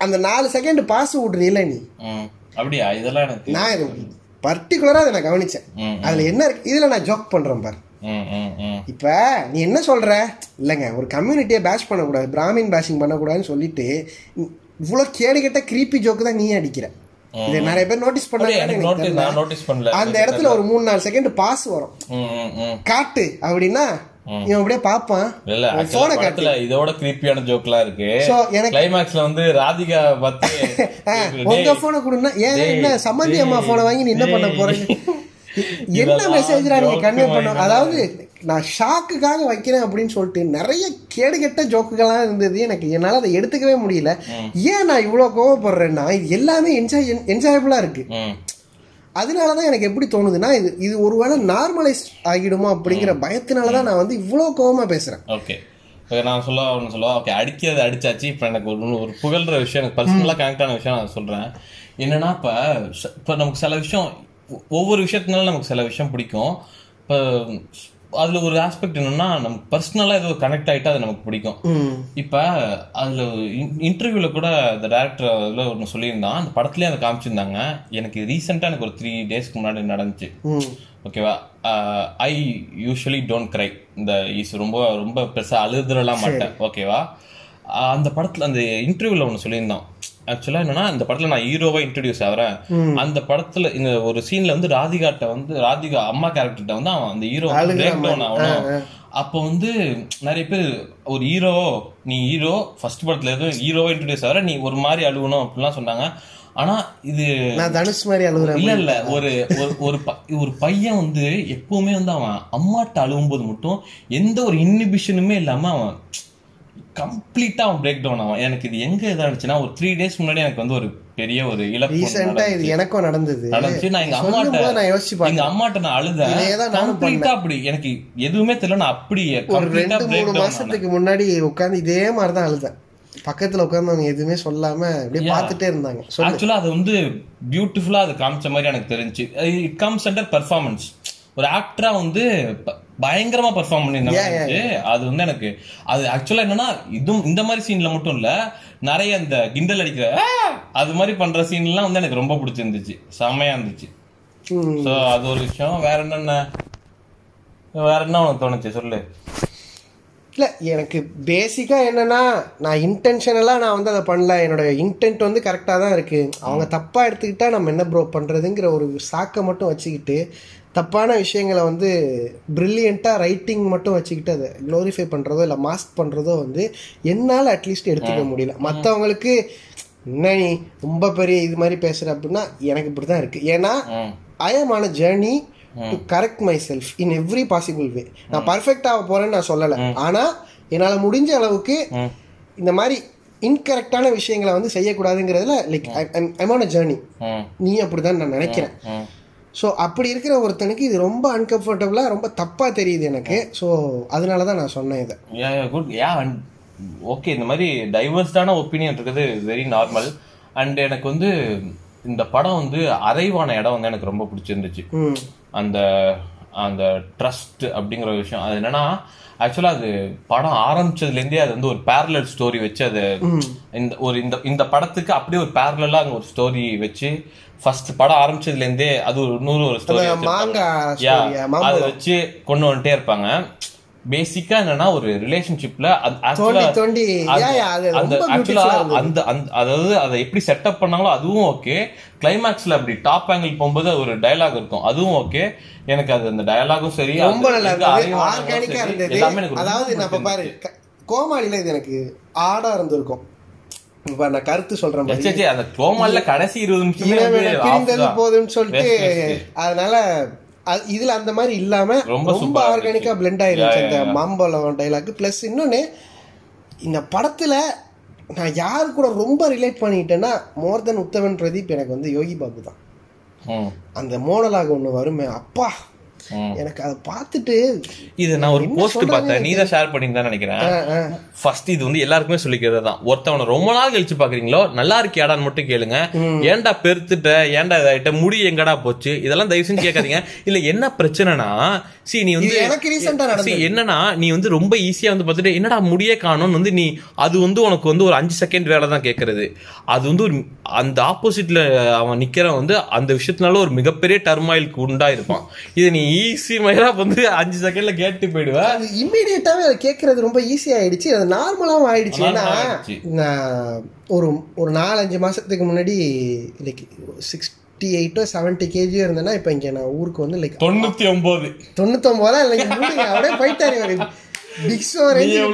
அந்த நாலு செகண்ட் பாஸ் விட்றீல நீ. அப்படியா? இதெல்லாம் எனக்கு நான் இது பர்டிகுலரா அதை நான் கவனிச்சேன். ம். அதுல என்ன இருக்கு? இதுல நான் ஜோக் பண்றேன் பாரு. இப்ப நீ என்ன சொல்ற? இல்லைங்க ஒரு கம்யூனிட்டியை பேஷ் பண்ணக்கூடாது பிராமின் பேஷிங் பண்ணக்கூடாதுன்னு சொல்லிட்டு இவ்வளோ கேடுகெட்ட கிரீப்பி ஜோக்கு தான் நீ அடிக்கிற. இதை நிறைய பேர் நோட்டீஸ்? பண்ணாங்க. அந்த இடத்துல ஒரு மூணு நாலு செகண்ட் பாஸ் வரும். காட்டு அப்படின்னா இவன் அப்படியே பார்ப்பான் இல்ல போனை காட்டு படத்துல இதோட கிரீப்பியான ஜோக்லாம் இருக்கு So, எனக்கு- கிளைமேக்ஸ்ல வந்து ராதிகா [laughs] டேய், உங்க போனை கொடுன்னா ஏன் என்ன சம்மந்தி அம்மா போனை வாங்கி நீ என்ன பண்ண. போறீங்க [laughs] என்ன மெசேஜ்ரா நீங்க கன்வே பண்ண. அதாவது நான் ஷாக்குக்காக வைக்கிறேன் அப்படின்னு சொல்லிட்டு நிறைய கேடுகெட்ட ஜோக்குகள்லாம் இருந்தது. எனக்கு என்னால அதை எடுத்துக்கவே முடியல. ஏன் நான் இவ்வளவு கோவப்படுறேன்னா இது எல்லாமே என்ஜாய் என்ஜாயபிளா இருக்கு. ம், அதனாலதான் எனக்கு எப்படி தோணுதுன்னா இது இது ஒருவேளை நார்மலைஸ் ஆகிடுமோ அப்படிங்கிற பயத்தினாலதான் நான் வந்து இவ்வளவு கோவமா பேசுறேன். ஓகே. Okay, நான் சொல்ல ஒன்று சொல்லுவா ஓகே அடிக்கிறது அடிச்சாச்சு. இப்போ எனக்கு ஒரு ஒரு புகழ்ற விஷயம் எனக்கு பர்சனலாக கனெக்டான விஷயம் நான் சொல்கிறேன் என்னன்னா இப்போ இப்போ நமக்கு சில விஷயம் ஒவ்வொரு விஷயத்தினால நமக்கு சில விஷயம் பிடிக்கும். இப்போ அதில் ஒரு ஆஸ்பெக்ட் என்னன்னா நமக்கு பர்சனலாக ஏதோ கனெக்ட் ஆகிட்டா அது நமக்கு பிடிக்கும். இப்போ அதில் இன்டர்வியூவில் கூட அந்த டேரக்டர் அதில் ஒன்று சொல்லியிருந்தான். அந்த படத்துலேயே அதை காமிச்சிருந்தாங்க. எனக்கு ரீசெண்டாக எனக்கு ஒரு த்ரீ டேஸ்க்கு முன்னாடி நடந்துச்சு. ஓகேவா ஐ யூஸ்வலி டோன்ட் கிரை இந்த ஈஸ் ரொம்ப ரொம்ப பெருசாக அழுதுறலாம் மாட்டேன். ஓகேவா அந்த படத்தில் அந்த இன்டர்வியூவில் ஒன்று சொல்லியிருந்தான். ஆக்சுவலாக என்னன்னா இந்த படத்தில் நான் ஹீரோவா இன்ட்ரடியூஸ் ஆகிறேன். அந்த படத்தில் இந்த ஒரு சீனில் வந்து ராதிகாட்ட வந்து ராதிகா அம்மா கேரக்டர்கிட்ட வந்து அவன் அந்த ஹீரோ பிரேக் டவுன் ஆகணும். அப்போ வந்து நிறைய பேர் ஒரு ஹீரோ நீ ஹீரோ ஃபர்ஸ்ட் படத்துல எதுவும் ஹீரோவா இன்ட்ரடியூஸ் ஆகிற நீ ஒரு மாதிரி அழுகணும் அப்படிலாம் சொன்னாங்க. ஆனா இது நான் தனுஷ் மாதிரி அழுகுறேன் இல்ல இல்ல ஒரு ஒரு ஒரு பையன் வந்து எப்பவுமே வந்து அவன் அம்மாட்ட அழுகும்போது மட்டும் எந்த ஒரு இன்னிபிஷனுமே இல்லாம அவன் கம்ப்ளீட்டா அவன் பிரேக் டவுன் ஆவான். எனக்கு இது எங்க இதாச்சுன்னா ஒரு த்ரீ டேஸ் முன்னாடி எனக்கு வந்து ஒரு பெரிய ஒரு இழப்பு இது. எனக்கும் நடந்தது. நடந்துச்சு. நான் எங்க அம்மாட்ட நான் யோசிச்சு எங்க அம்மாட்ட நான் அழுதேன். கம்ப்ளீட்டா அப்படி. எனக்கு எதுவுமே தெரியல. நான் அப்படி ஒரு ரெண்டு மூணு மாசத்துக்கு முன்னாடி உட்காந்து இதே மாதிரி தான் அழுதேன். பக்கத்துல உட்கார்ந்தவங்க எதுவுமே சொல்லாம அப்படியே பார்த்துட்டே இருந்தாங்க. ஆக்சுவலா அது வந்து பியூட்டிஃபுல்லா அது காமிச்ச மாதிரி எனக்கு தெரிஞ்சு இட் கம்ஸ் அண்டர் பெர்ஃபார்மன்ஸ் ஒரு ஆக்டரா வந்து பயங்கரமா பெர்ஃபார்ம் இருந்துச்சு. அது வந்து எனக்கு அது ஆக்சுவலா என்னன்னா இதுவும் இந்த மாதிரி சீன்ல மட்டும் இல்ல நிறைய இந்த கிண்டல் அடிக்கிற! அது மாதிரி பண்ற சீன்லாம் வந்து எனக்கு ரொம்ப பிடிச்சிருந்துச்சு. செமையா இருந்துச்சு. சோ அது ஒரு விஷயம். வேற என்னென்ன? வேற என்ன உனக்கு தோணுச்சு? சொல்லு. இல்ல எனக்கு பேசிக்கா என்னன்னா நான் இன்டென்ஷனலா நான் வந்து அதை பண்ணல. என்னோட இன்டென்ட் வந்து கரெக்டா தான் இருக்கு. அவங்க தப்பா எடுத்துக்கிட்டா நம்ம என்ன ப்ரோ பண்றதுங்கிற ஒரு சாக்கை மட்டும் வச்சுக்கிட்டு தப்பான விஷயங்களை வந்து பிரில்லியண்ட்டாக ரைட்டிங் மட்டும் வச்சுக்கிட்டு அதை க்ளோரிஃபை பண்ணுறதோ இல்லை மாஸ்க் பண்ணுறதோ வந்து என்னால் அட்லீஸ்ட் எடுத்துக்க முடியல. மற்றவங்களுக்கு என்ன நீ ரொம்ப பெரிய இது மாதிரி பேசுகிற அப்படின்னா எனக்கு இப்படி தான் இருக்குது ஏன்னா. I a journey to correct my self in every possible way நான் பர்ஃபெக்ட் ஆக போறேன்னு நான் சொல்லலை. ஆனா என்னால முடிஞ்ச அளவுக்கு. இந்த மாதிரி இன்கரெக்டான விஷயங்களை வந்து செய்யக்கூடாதுங்கிறதுல like I'm on a journey நீ அப்படிதான் நான் நினைக்கிறேன். ஸோ அப்படி இருக்கிற ஒருத்தனுக்கு இது ரொம்ப அன்கம்ஃபர்டபுளாக ரொம்ப தப்பாக தெரியுது எனக்கு. ஸோ அதனால தான் நான் சொன்னேன் இதை. குட் யா ஓகே இந்த மாதிரி டைவர்ஸ்டான ஒப்பீனியன் இருக்குது. வெரி நார்மல் அண்ட் எனக்கு வந்து இந்த படம் வந்து அரைவான இடம் வந்து எனக்கு ரொம்ப பிடிச்சிருந்துச்சு. அந்த அந்த ட்ரஸ்ட் அப்படிங்கிற விஷயம். அது என்னன்னா ஆக்சுவலா அது படம் ஆரம்பிச்சதுலேருந்தே அது வந்து ஒரு பேரலல் ஸ்டோரி வச்சு அது இந்த ஒரு இந்த இந்த படத்துக்கு அப்படியே ஒரு பேரலா அங்க ஒரு ஸ்டோரி வச்சு ஃபர்ஸ்ட் படம் ஆரம்பிச்சதுல இருந்தே அது ஒரு நூறு ஒரு ஸ்டோரி அதை. வச்சு கொண்டு வந்துட்டே இருப்பாங்க. பேசிக்கா என்னன்னா ஒரு ரிலேஷன்ஷிப்ல அந்த அதாவது அதை எப்படி செட்டப் பண்ணாங்களோ அதுவும் ஓகே கிளைமேக்ஸ்ல அப்படி டாப் ஆங்கிள் போகும்போது ஒரு டயலாக் இருக்கும். அதுவும் ஓகே எனக்கு அது அந்த டயலாகும் சரி ரொம்ப நல்லா இருந்தது. எல்லாமே எனக்கு அதாவது நான் பாரு கோமாளில இது எனக்கு ஆடா இருந்திருக்கும். இப்ப நான் கருத்து சொல்றேன் அந்த கோமாளில கடைசி இருபது நிமிஷமே. போதும்னு சொல்லிட்டு. அதனால அது- இதுல அந்த மாதிரி இல்லாம ரொம்ப ஆர்கானிக்கா. பிளெண்ட் Yeah, அந்த. மாம்பழம் டைலாக் பிளஸ் இன்னொன்னு இந்த படத்துல நான் யாரு கூட ரொம்ப ரிலேட் பண்ணிட்டேன்னா மோர் தென் உத்தமன் பிரதீப் எனக்கு வந்து யோகி பாபு தான் அந்த மோனலாக ஒண்ணு வருமே அப்பா. எனக்கு அதை பார்த்துட்டு இது நான் ஒரு போஸ்ட் பார்த்தேன் நீ தான் ஷேர் பண்ணிருந்தா நினைக்கிறேன். ஃபர்ஸ்ட் இது வந்து எல்லாருக்குமே சொல்லிக்கிறது தான் ஒருத்தவனை ரொம்ப நாள் கழிச்சு பாக்குறீங்களோ நல்லா இருக்கியாடான்னு மட்டும் கேளுங்க. ஏன்டா பெருத்துட்ட ஏன்டா இதாயிட்ட முடி எங்கடா போச்சு? இதெல்லாம் தயவு செஞ்சு கேட்காதீங்க. [laughs] இல்ல என்ன பிரச்சனைனா சி நீ வந்து எனக்கு என்னன்னா நீ வந்து ரொம்ப ஈஸியா வந்து பார்த்துட்டு என்னடா முடியே காணும்னு வந்து நீ அது வந்து உனக்கு வந்து ஒரு அஞ்சு செகண்ட் வேலை தான் கேட்கறது. அது வந்து ஒரு அந்த ஆப்போசிட்ல அவன் நிக்கிறவன் வந்து அந்த விஷயத்தினால ஒரு மிகப்பெரிய டர்மாயிலுக்கு உண்டா இருப்பான் இது நீ ஈஸி மயிரா வந்து அஞ்சு செகண்ட்ல கேட்டு போயிடுவ. அது இம்மீடியட்டாவே அதை கேட்கறது ரொம்ப ஈஸி ஆயிடுச்சு. அது நார்மலாவும் ஆயிடுச்சு ஏன்னா ஒரு ஒரு நாலஞ்சு மாசத்துக்கு முன்னாடி லைக் சிக்ஸ்டி எயிட்டோ செவன்ட்டி கேஜியோ இருந்தேன்னா இப்போ இங்க நான் ஊருக்கு வந்து லைக் தொண்ணூத்தி ஒன்பது தொண்ணூத்தொன்பதா இல்லைங்க மூடுங்க அப்படியே போயிட்டாரு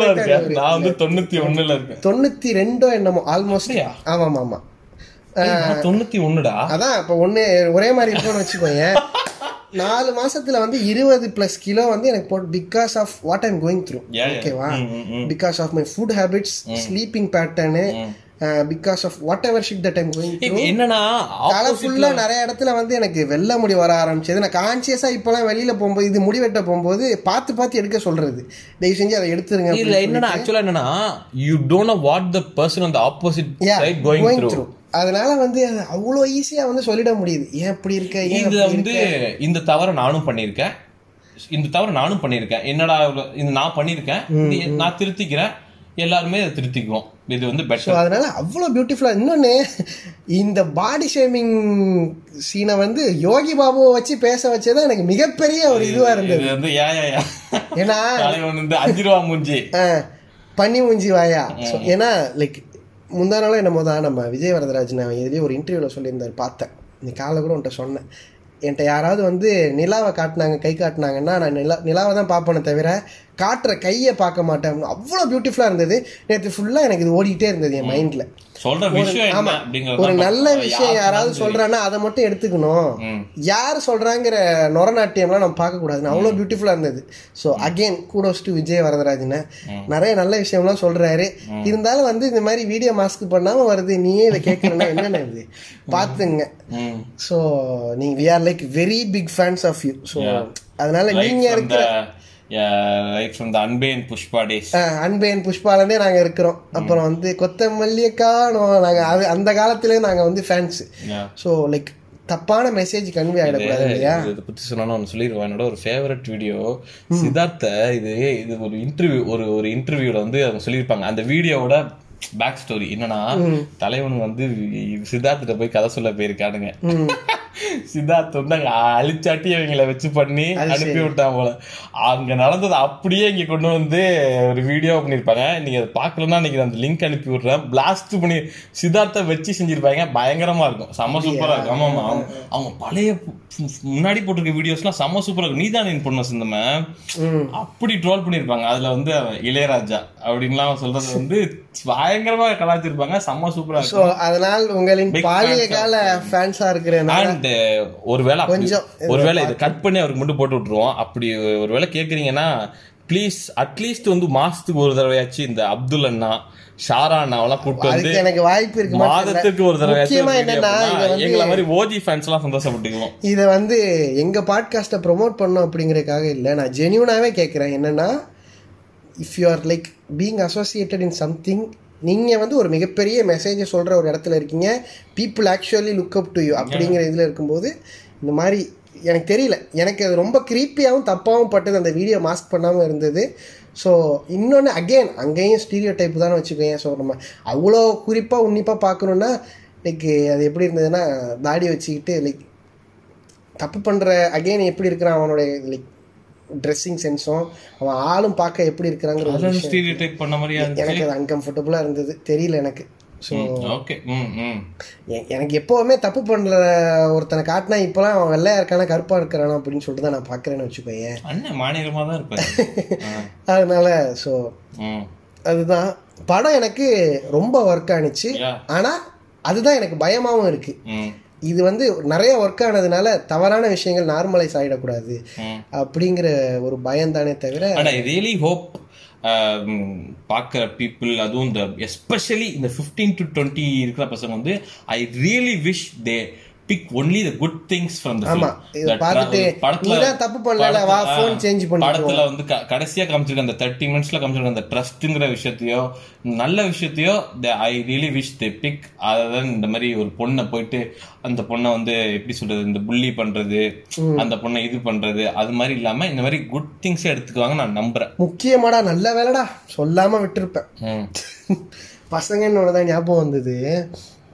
போயிட்டாரு இருக்க? அவரு. நான் வந்து இருக்கேன். ரெண்டோ என்னமோ ஆல்மோஸ்ட் அப்படியா? ஆமா ஆமா ஆமா ஏய், நான் தொண்ணூத்தி ஒண்ணுடா அதான் இப்போ ஒண்ணு ஒரே மாதிரி இருக்கும்னு வச்சுக்கோங்க நாலு மாசத்துல வந்து இருபது பிளஸ் கிலோ வந்து எனக்கு போட்டு because of what I'm going through. ஓகேவா. Because of my food habits sleeping pattern because of whatever shit that I'm going என்னன்னா தலை ஃபுல்லா நிறைய இடத்துல வந்து எனக்கு வெள்ளை முடி வர ஆரம்பிச்சது. நான் கான்சியஸா இப்பெல்லாம் வெளியில போகும்போது இது முடி வெட்ட போகும்போது பார்த்து பார்த்து எடுக்க சொல்றது. தயவு செஞ்சு அதை எடுத்துருங்க இல்ல என்னன்னா ஆக்சுவலா என்னன்னா you don't what the person on the opposite side going through அதனால வந்து அவ்வளோ ஈஸியா வந்து சொல்லிட முடியுது. ஏன் இப்படி இருக்க? இது வந்து இந்த தவற நானும் பண்ணியிருக்கேன். இந்த தவற நானும் பண்ணியிருக்கேன். என்னடா இது நான் பண்ணியிருக்கேன். நான் திருத்திக்கிறேன். எல்லாருமே இதை திருத்திக்குவோம். இது வந்து பெட்டர் அதனால அவ்வளோ பியூட்டிஃபுல்லாக இன்னொன்று இந்த பாடி ஷேமிங் சீனை வந்து யோகி பாபுவை வச்சு பேச வச்சது எனக்கு மிகப்பெரிய ஒரு இதுவாக இருந்தது. வந்து ஏன்னா வந்து அஞ்சு ரூபா மூஞ்சி. ஆ, பனி மூஞ்சி வாயா. ஏன்னா லைக் முந்தா நாளும் என்னமோ தான் நம்ம விஜய் வரதராஜன் அவன் எதுலேயும் ஒரு இன்டர்வியூவில் சொல்லியிருந்தார் பார்த்தேன். நீ காலைல கூட உன்கிட்ட சொன்னேன். என்கிட்ட யாராவது வந்து நிலாவை காட்டினாங்க கை காட்டினாங்கன்னா நான் நிலா நிலாவை தான் பார்ப்பேனே தவிர காட்டுற கையை பார்க்க மாட்டேன். அவ்வளோ பியூட்டிஃபுல்லாக இருந்தது. நேற்று ஃபுல்லாக எனக்கு இது ஓடிக்கிட்டே இருந்தது என் மைண்டில் சொல்ற விஷயம் ஆமா. ஒரு நல்ல. விஷயம் யாராவது சொல்றான்னா அதை மட்டும் எடுத்துக்கணும். யார் சொல்றாங்கிற நொரநாட்டியம்லாம் நம்ம பார்க்க கூடாது அவ்வளோ பியூட்டிஃபுல்லா இருந்தது. So again kudos to Vijay Varadarajan நிறைய நல்ல விஷயம்லாம் சொல்றாரு. இருந்தாலும் வந்து இந்த மாதிரி வீடியோ மாஸ்க் பண்ணாம வருது. நீயே இதை கேட்கறனா என்னென்ன இது பாத்துங்க. ஸோ நீங்க we are like very big fans of you so Yeah. அதனால நீங்க இருக்கிற ரைட் ஃப்ரம் த அன்பேன் புஷ்பா டேஸ் அன்பேன் புஷ்பாலந்தே நாங்க இருக்கிறோம். அப்புறம் வந்து கொத்தமல்லியை காணோம் நாங்க அது அந்த காலத்திலே நாங்க வந்து ஃபேன்ஸ் ஸோ லைக் தப்பான மெசேஜ் கன்வே ஆயிடக்கூடாது இல்லையா? இதை பத்தி சொன்னா ஒன்று சொல்லிடுவேன் என்னோட ஒரு ஃபேவரட் வீடியோ சித்தார்த்த இது இது ஒரு இன்டர்வியூ ஒரு ஒரு இன்டர்வியூல வந்து அவங்க சொல்லியிருப்பாங்க. அந்த வீடியோவோட பேக் ஸ்டோரி என்னன்னா தலைவன் வந்து சித்தார்த்திட்ட போய் கதை சொல்ல போயிருக்கானுங்க. [laughs] சித்தார்த் வந்து அங்க அழிச்சாட்டி அவங்கள வச்சு பண்ணி அனுப்பி விட்டான் போல. அங்க நடந்தது அப்படியே இங்க கொண்டு வந்து ஒரு வீடியோ பண்ணிருப்பாங்க. நீங்க அதை பாக்கலன்னா நீங்க அந்த லிங்க் அனுப்பி விடுறேன். பிளாஸ்ட் பண்ணி சித்தார்த்த வச்சு செஞ்சிருப்பாங்க. பயங்கரமா இருக்கும். செம்ம சூப்பரா இருக்கும். ஆமா ஆமா. அவங்க பழைய முன்னாடி போட்டிருக்க வீடியோஸ்லாம் செம்ம சூப்பரா இருக்கும். நீதான் பொண்ணு சிந்தம? அப்படி ட்ரோல் பண்ணிருப்பாங்க. அதுல வந்து இளையராஜா அப்படின்லாம் சொல்றது வந்து பயங்கரமா கலாச்சிருப்பாங்க செம்ம சூப்பரா இருக்கும். அதனால் உங்களின் பாலிய கால ஃபேன்ஸா இருக்கிறனால அண்ட் ஒருவேளை ஒருவேளை இதை கட் பண்ணி அவருக்கு மட்டும் போட்டு விட்டுருவோம். அப்படி ஒருவேளை கேக்குறீங்கன்னா ப்ளீஸ் அட்லீஸ்ட் வந்து மாசத்துக்கு ஒரு தடவையாச்சும் இந்த அப்துல் அண்ணா ஷாரா அண்ணாவெல்லாம் கூப்பிட்டு வந்து எனக்கு வாய்ப்பு தெரியல. மாதத்துக்கு ஒரு முக்கியமா தடவை என்னன்னா எங்களை மாதிரி ஓஜி ஃபேன்ஸ் எல்லாம் சந்தோஷப்பட்டுக்குவோம். இதை வந்து எங்க பாட்காஸ்ட்டை ப்ரோமோட் பண்ணோம் அப்படிங்கறதுக்காக இல்லை. நான் ஜென்யூனாவே கேட்குறேன் என்னன்னா if you are like being associated in something நீங்க வந்து ஒரு மிகப்பெரிய மெசேஜை சொல்ற ஒரு இடத்துல இருக்கீங்க. People actually look up to you அப்படிங்கிற இதுல இருக்கும்போது இந்த மாதிரி எனக்கு தெரியல. எனக்கு அது ரொம்ப கிரீப்பியாகவும் தப்பாகவும் பட்டது. அந்த வீடியோ மாஸ்க் பண்ணாமல் இருந்தது. ஸோ இன்னொன்று அகெயின் அங்கேயும் ஸ்டீரியோ டைப் தானே வச்சுக்கோங்க. ஸோ நம்ம அவ்வளோ குறிப்பாக உன்னிப்பாக பார்க்கணுன்னா லைக் அது எப்படி இருந்ததுன்னா தாடி வச்சுக்கிட்டு லைக் தப்பு பண்ணுற அகைன் எப்படி இருக்கிறான் அவனுடைய லைக் ட்ரெஸ்ஸிங் சென்ஸும் அவன் ஆளும் பார்க்க எப்படி இருக்கிறாங்கிற எனக்கு அது அன்கம்ஃபர்டபுளாக இருந்தது. தெரியல எனக்கு. ஸோ ஓகே ம் ம். எனக்கு எப்போவுமே தப்பு பண்ணுற ஒருத்தனை காட்டினா இப்போலாம் அவன் வெள்ளையா இருக்கானா கருப்பாக இருக்கிறானா அப்படின்னு சொல்லிட்டு தான் நான் பார்க்குறேன்னு வச்சுக்கோயேன். அண்ணன் தான். [laughs] அதனால ஸோ அதுதான். படம் எனக்கு ரொம்ப ஒர்க் ஆனிச்சு. ஆனால் அதுதான் எனக்கு பயமாகவும் இருக்கு. இது வந்து நிறைய ஒர்க் ஆனதுனால தவறான விஷயங்கள் நார்மலைஸ் ஆகிடக்கூடாது அப்படிங்கிற ஒரு பயம் தானே தவிர ரியலி ஹோப் பார்க்குற பீப்புள் அதுவும் இந்த எஸ்பெஷலி இந்த ஃபிஃப்டீன் டு டுவெண்ட்டி இருக்கிற பசங்க வந்து I really wish they pick only the good things from the நீதான் தப்பு பண்ணல, வா, phone change பண்ணிக்கோ. படத்துல வந்து கடைசியா காமிச்சிருக்க அந்த தேர்ட்டி மினிட்ஸ்ல காமிச்சிருக்க அந்த ட்ரஸ்ட்ங்கிற விஷயத்தையோ நல்ல விஷயத்தையோ I really wish they pick அதான் இந்த மாதிரி ஒரு பொண்ணை போயிட்டு அந்த பொண்ணை வந்து எப்படி சொல்றது இந்த புள்ளி பண்றது அந்த பொண்ணை இது பண்றது அது மாதிரி இல்லாம இந்த மாதிரி குட் திங்ஸ் எடுத்துக்குவாங்க நான் நம்புறேன். முக்கியமாடா நல்ல வேலைடா. சொல்லாம விட்டுருப்பேன். ம். பசங்கன்னு தான் ஞாபகம் வந்தது.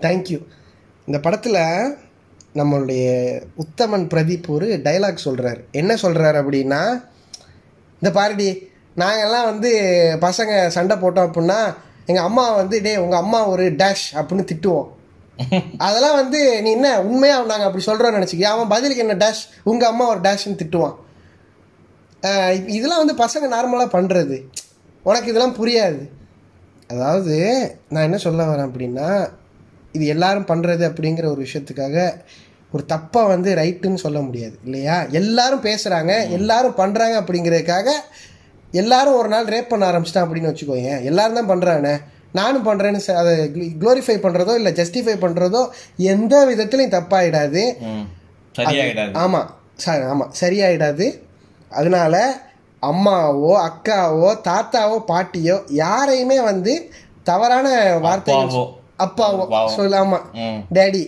தேங்க்யூ இந்த படத்துல நம்மளுடைய உத்தமன் பிரதீப் ஒரு டைலாக் சொல்றாரு. என்ன சொல்றாரு அப்படின்னா இந்த பாருடி நாங்கெல்லாம் வந்து பசங்க சண்டை போட்டோம் அப்படின்னா எங்க அம்மா வந்து டேய் உங்க அம்மா ஒரு டேஷ் அப்படின்னு திட்டுவோம். [laughs] அதெல்லாம் வந்து நீ என்ன உண்மையா நாங்க அப்படி சொல்றோம்னு நினைச்சுக்கியா? அவன் பதிலுக்கு என்ன டேஷ் உங்க அம்மா ஒரு டேஷ்னு திட்டுவான். இதெல்லாம் வந்து பசங்க நார்மலாக பண்ணுறது உனக்கு இதெல்லாம் புரியாது. அதாவது நான் என்ன சொல்ல வரேன் அப்படின்னா இது எல்லாரும் பண்ணுறது அப்படிங்கிற ஒரு விஷயத்துக்காக ஒரு தப்பாக வந்து ரைட்டுன்னு சொல்ல முடியாது இல்லையா? எல்லாரும் பேசுகிறாங்க எல்லாரும் பண்ணுறாங்க அப்படிங்கிறதுக்காக எல்லாரும் ஒரு நாள் ரேப் பண்ண ஆரம்பிச்சிட்டான் அப்படின்னு வச்சுக்கோங்க. எல்லாரும் தான் பண்ணுறானே நானும் பண்ணுறேன்னு அதை க்ளோரிஃபை பண்ணுறதோ இல்லை ஜஸ்டிஃபை பண்ணுறதோ எந்த விதத்துலையும் தப்பாயிடாது. ஆமாம் சார் ஆமாம் சரியாயிடாது. அதனால அம்மாவோ அக்காவோ தாத்தாவோ பாட்டியோ யாரையுமே வந்து தவறான வார்த்தைகள் அப்பாவோ. அப்பாவோ அப்பாவோ. சொல்லாமா. டேடி.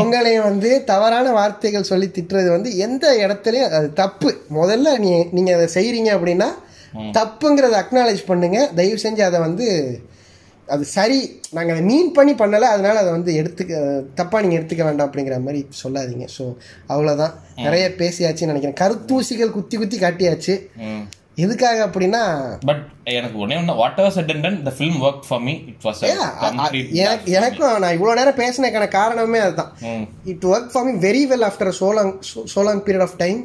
உங்களையும் வந்து தவறான வார்த்தைகள் சொல்லி திட்டுறது வந்து எந்த இடத்துலயும் அது தப்பு. முதல்ல நீ நீங்க அதை செய்றீங்க அப்படின்னா தப்புங்கிறத அக்னாலேஜ் பண்ணுங்க. தயவு செஞ்சு அதை வந்து அது சரி. நாங்கள் அதை மீன் பண்ணி பண்ணலை. அதனால அதை வந்து எடுத்துக்க தப்பாக நீங்கள் எடுத்துக்க வேண்டாம் அப்படிங்கிற மாதிரி சொல்லாதீங்க. ஸோ அவ்வளோதான் நிறைய பேசியாச்சுன்னு நினைக்கிறேன். கருத்தூசிகள் குத்தி குத்தி காட்டியாச்சு. எதுக்காக அப்படின்னா பட் எனக்கு ஒன்னே ஒன்று whatever said and the film work for me it was எனக்கு எனக்கும் நான் இவ்வளோ நேரம் பேசினதுக்கான காரணமே அதுதான். It work for me very well after so long so long period of time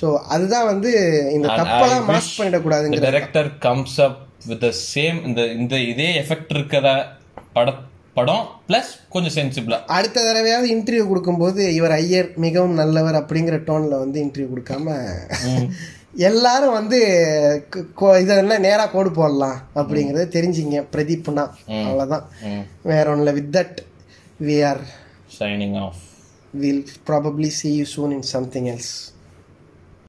so அதுதான் வந்து இந்த தப்பெல்லாம் mask பண்ணிடக்கூடாதுங்கிற director comes up with same இந்த இந்த இதே எஃபெக்ட் இருக்கிற பட படம் பிளஸ் கொஞ்சம் சென்சிபிளா அடுத்த தடவையாவது இன்டர்வியூ கொடுக்கும்போது இவர் ஐயர் மிகவும் நல்லவர் அப்படிங்கிற டோன்ல வந்து இன்டர்வியூ கொடுக்காம எல்லாரும் வந்து இதெல்லாம் நேரா கோடு போடலாம் அப்படிங்கறத தெரிஞ்சிங்க. பிரதீப்னா. அவ்வளவுதான். வேற ஒன்றும் with that we are signing off will probably see you soon in something else.